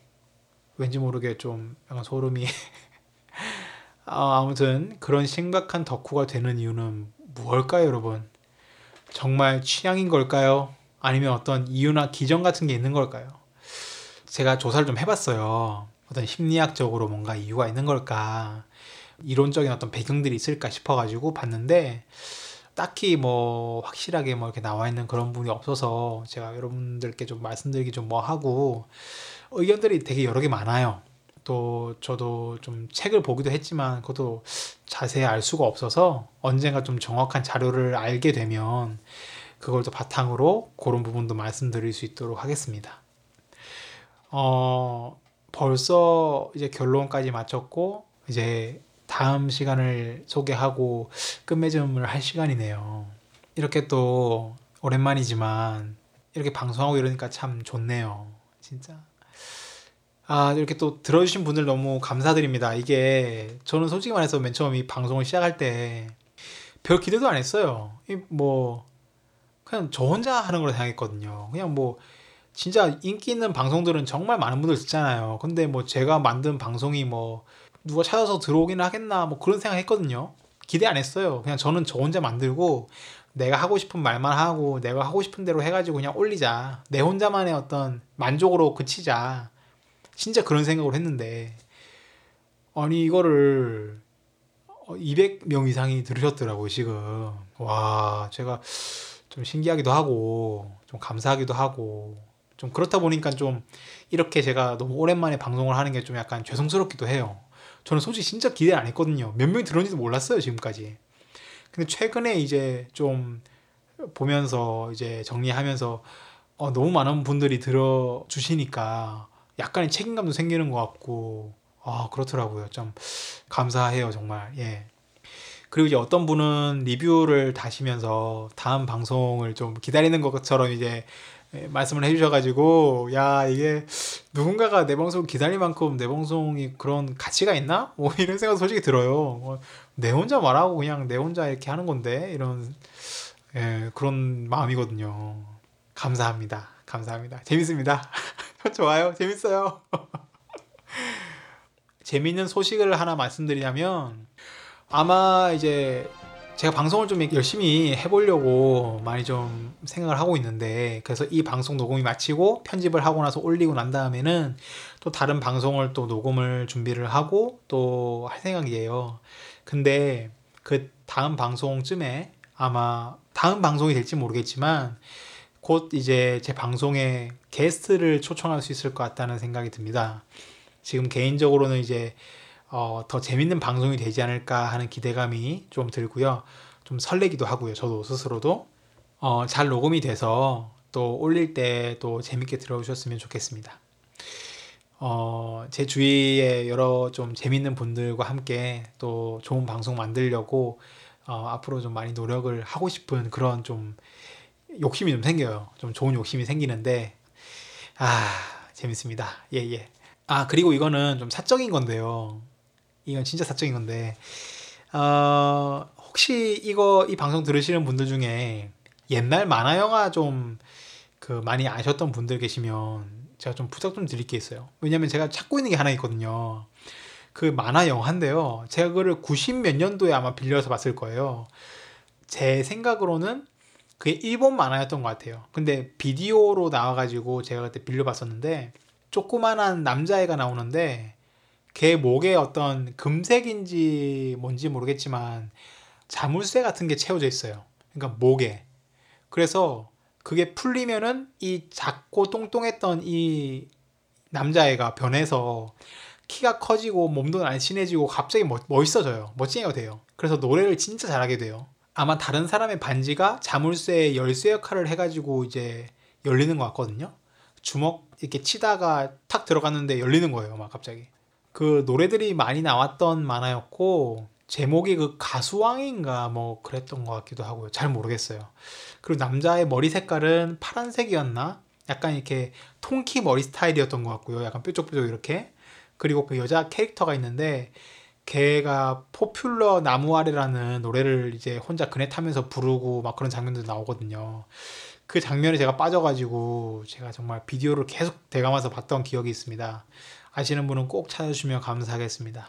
[SPEAKER 1] 왠지 모르게 좀 약간 소름이. 아, 아무튼 그런 심각한 덕후가 되는 이유는 무엇일까요, 여러분? 정말 취향인 걸까요? 아니면 어떤 이유나 기전 같은 게 있는 걸까요? 제가 조사를 좀 해봤어요. 어떤 심리학적으로 뭔가 이유가 있는 걸까? 이론적인 어떤 배경들이 있을까 싶어가지고 봤는데, 딱히 뭐 확실하게 뭐 이렇게 나와 있는 그런 부분이 없어서 제가 여러분들께 좀 말씀드리기 좀 뭐 하고 의견들이 되게 여러 개 많아요. 또 저도 좀 책을 보기도 했지만 그것도 자세히 알 수가 없어서 언젠가 좀 정확한 자료를 알게 되면 그걸 또 바탕으로 그런 부분도 말씀드릴 수 있도록 하겠습니다. 어, 벌써 이제 결론까지 마쳤고 이제 다음 시간을 소개하고 끝맺음을 할 시간이네요. 이렇게 또 오랜만이지만 이렇게 방송하고 이러니까 참 좋네요. 진짜. 아, 이렇게 또 들어주신 분들 너무 감사드립니다. 이게 저는 솔직히 말해서 맨 처음 이 방송을 시작할 때 별 기대도 안 했어요. 뭐, 그냥 저 혼자 하는 걸로 생각했거든요. 그냥 뭐, 진짜 인기 있는 방송들은 정말 많은 분들 듣잖아요. 근데 뭐 제가 만든 방송이 뭐 누가 찾아서 들어오기는 하겠나 뭐 그런 생각 했거든요. 기대 안 했어요. 그냥 저는 저 혼자 만들고 내가 하고 싶은 말만 하고 내가 하고 싶은 대로 해가지고 그냥 올리자. 내 혼자만의 어떤 만족으로 그치자. 진짜 그런 생각을 했는데 아니 이거를 200명 이상이 들으셨더라고요 지금 와 제가 좀 신기하기도 하고 좀 감사하기도 하고 좀 그렇다 보니까 좀 이렇게 제가 너무 오랜만에 방송을 하는 게 좀 약간 죄송스럽기도 해요. 저는 솔직히 진짜 기대 안 했거든요. 몇 명이 들었는지도 몰랐어요 지금까지. 근데 최근에 이제 좀 보면서 이제 정리하면서 어, 너무 많은 분들이 들어주시니까 약간의 책임감도 생기는 것 같고 아 그렇더라고요. 좀 감사해요 정말. 예 그리고 이제 어떤 분은 리뷰를 다시면서 다음 방송을 좀 기다리는 것처럼 이제 예, 말씀을 해주셔가지고 야 이게 누군가가 내 방송 기다릴 만큼 내 방송이 그런 가치가 있나? 뭐 이런 생각 솔직히 들어요. 뭐내 혼자 말하고 그냥 내 혼자 이렇게 하는 건데 이런 예, 그런 마음이거든요. 감사합니다. 감사합니다. 재밌습니다. 좋아요. 재밌어요. 재밌는 소식을 하나 말씀드리자면 아마 이제 제가 방송을 좀 열심히 해보려고 많이 좀 생각을 하고 있는데 그래서 이 방송 녹음이 마치고 편집을 하고 나서 올리고 난 다음에는 또 다른 방송을 또 녹음을 준비를 하고 또 할 생각이에요. 근데 그 다음 방송쯤에 아마 다음 방송이 될지 모르겠지만 곧 이제 제 방송에 게스트를 초청할 수 있을 것 같다는 생각이 듭니다. 지금 개인적으로는 이제 어, 더 재밌는 방송이 되지 않을까 하는 기대감이 좀 들고요. 좀 설레기도 하고요. 저도 스스로도 어, 잘 녹음이 돼서 또 올릴 때 또 재밌게 들어주셨으면 좋겠습니다. 어, 제 주위에 여러 좀 재밌는 분들과 함께 또 좋은 방송 만들려고 어, 앞으로 좀 많이 노력을 하고 싶은 그런 좀 욕심이 좀 생겨요. 좀 좋은 욕심이 생기는데 아 재밌습니다. 예 예. 아 그리고 이거는 좀 사적인 건데요. 이건 진짜 사적인 건데 어, 혹시 이거 이 방송 들으시는 분들 중에 옛날 만화 영화 좀 그 많이 아셨던 분들 계시면 제가 좀 부탁 좀 드릴 게 있어요. 왜냐면 제가 찾고 있는 게 하나 있거든요. 그 만화 영화인데요. 제가 그를 90 몇 년도에 아마 빌려서 봤을 거예요. 제 생각으로는 그게 일본 만화였던 것 같아요. 근데 비디오로 나와가지고 제가 그때 빌려봤었는데 조그만한 남자애가 나오는데 걔 목에 어떤 금색인지 뭔지 모르겠지만 자물쇠 같은 게 채워져 있어요. 그러니까 목에. 그래서 그게 풀리면은 이 작고 똥똥했던 이 남자애가 변해서 키가 커지고 몸도 날씬해지고 갑자기 멋, 멋있어져요. 멋쟁이가 돼요. 그래서 노래를 진짜 잘하게 돼요. 아마 다른 사람의 반지가 자물쇠의 열쇠 역할을 해가지고 이제 열리는 것 같거든요. 주먹 이렇게 치다가 탁 들어갔는데 열리는 거예요. 막 갑자기. 그 노래들이 많이 나왔던 만화였고 제목이 그 가수왕인가 뭐 그랬던 것 같기도 하고요. 잘 모르겠어요. 그리고 남자의 머리 색깔은 파란색이었나? 약간 이렇게 통키 머리 스타일이었던 것 같고요. 약간 뾰족뾰족 이렇게. 그리고 그 여자 캐릭터가 있는데 걔가 포퓰러 나무 아래라는 노래를 이제 혼자 그네 타면서 부르고 막 그런 장면도 나오거든요. 그 장면에 제가 빠져가지고 제가 정말 비디오를 계속 대감아서 봤던 기억이 있습니다. 아시는 분은 꼭 찾아주시면 감사하겠습니다.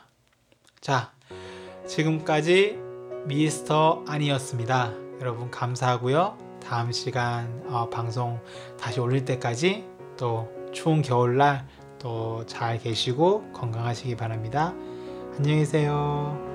[SPEAKER 1] 자, 지금까지 미스터 아니었습니다. 여러분 감사하고요. 다음 시간 어, 방송 다시 올릴 때까지 또 추운 겨울날 또 잘 계시고 건강하시기 바랍니다. 안녕히 계세요.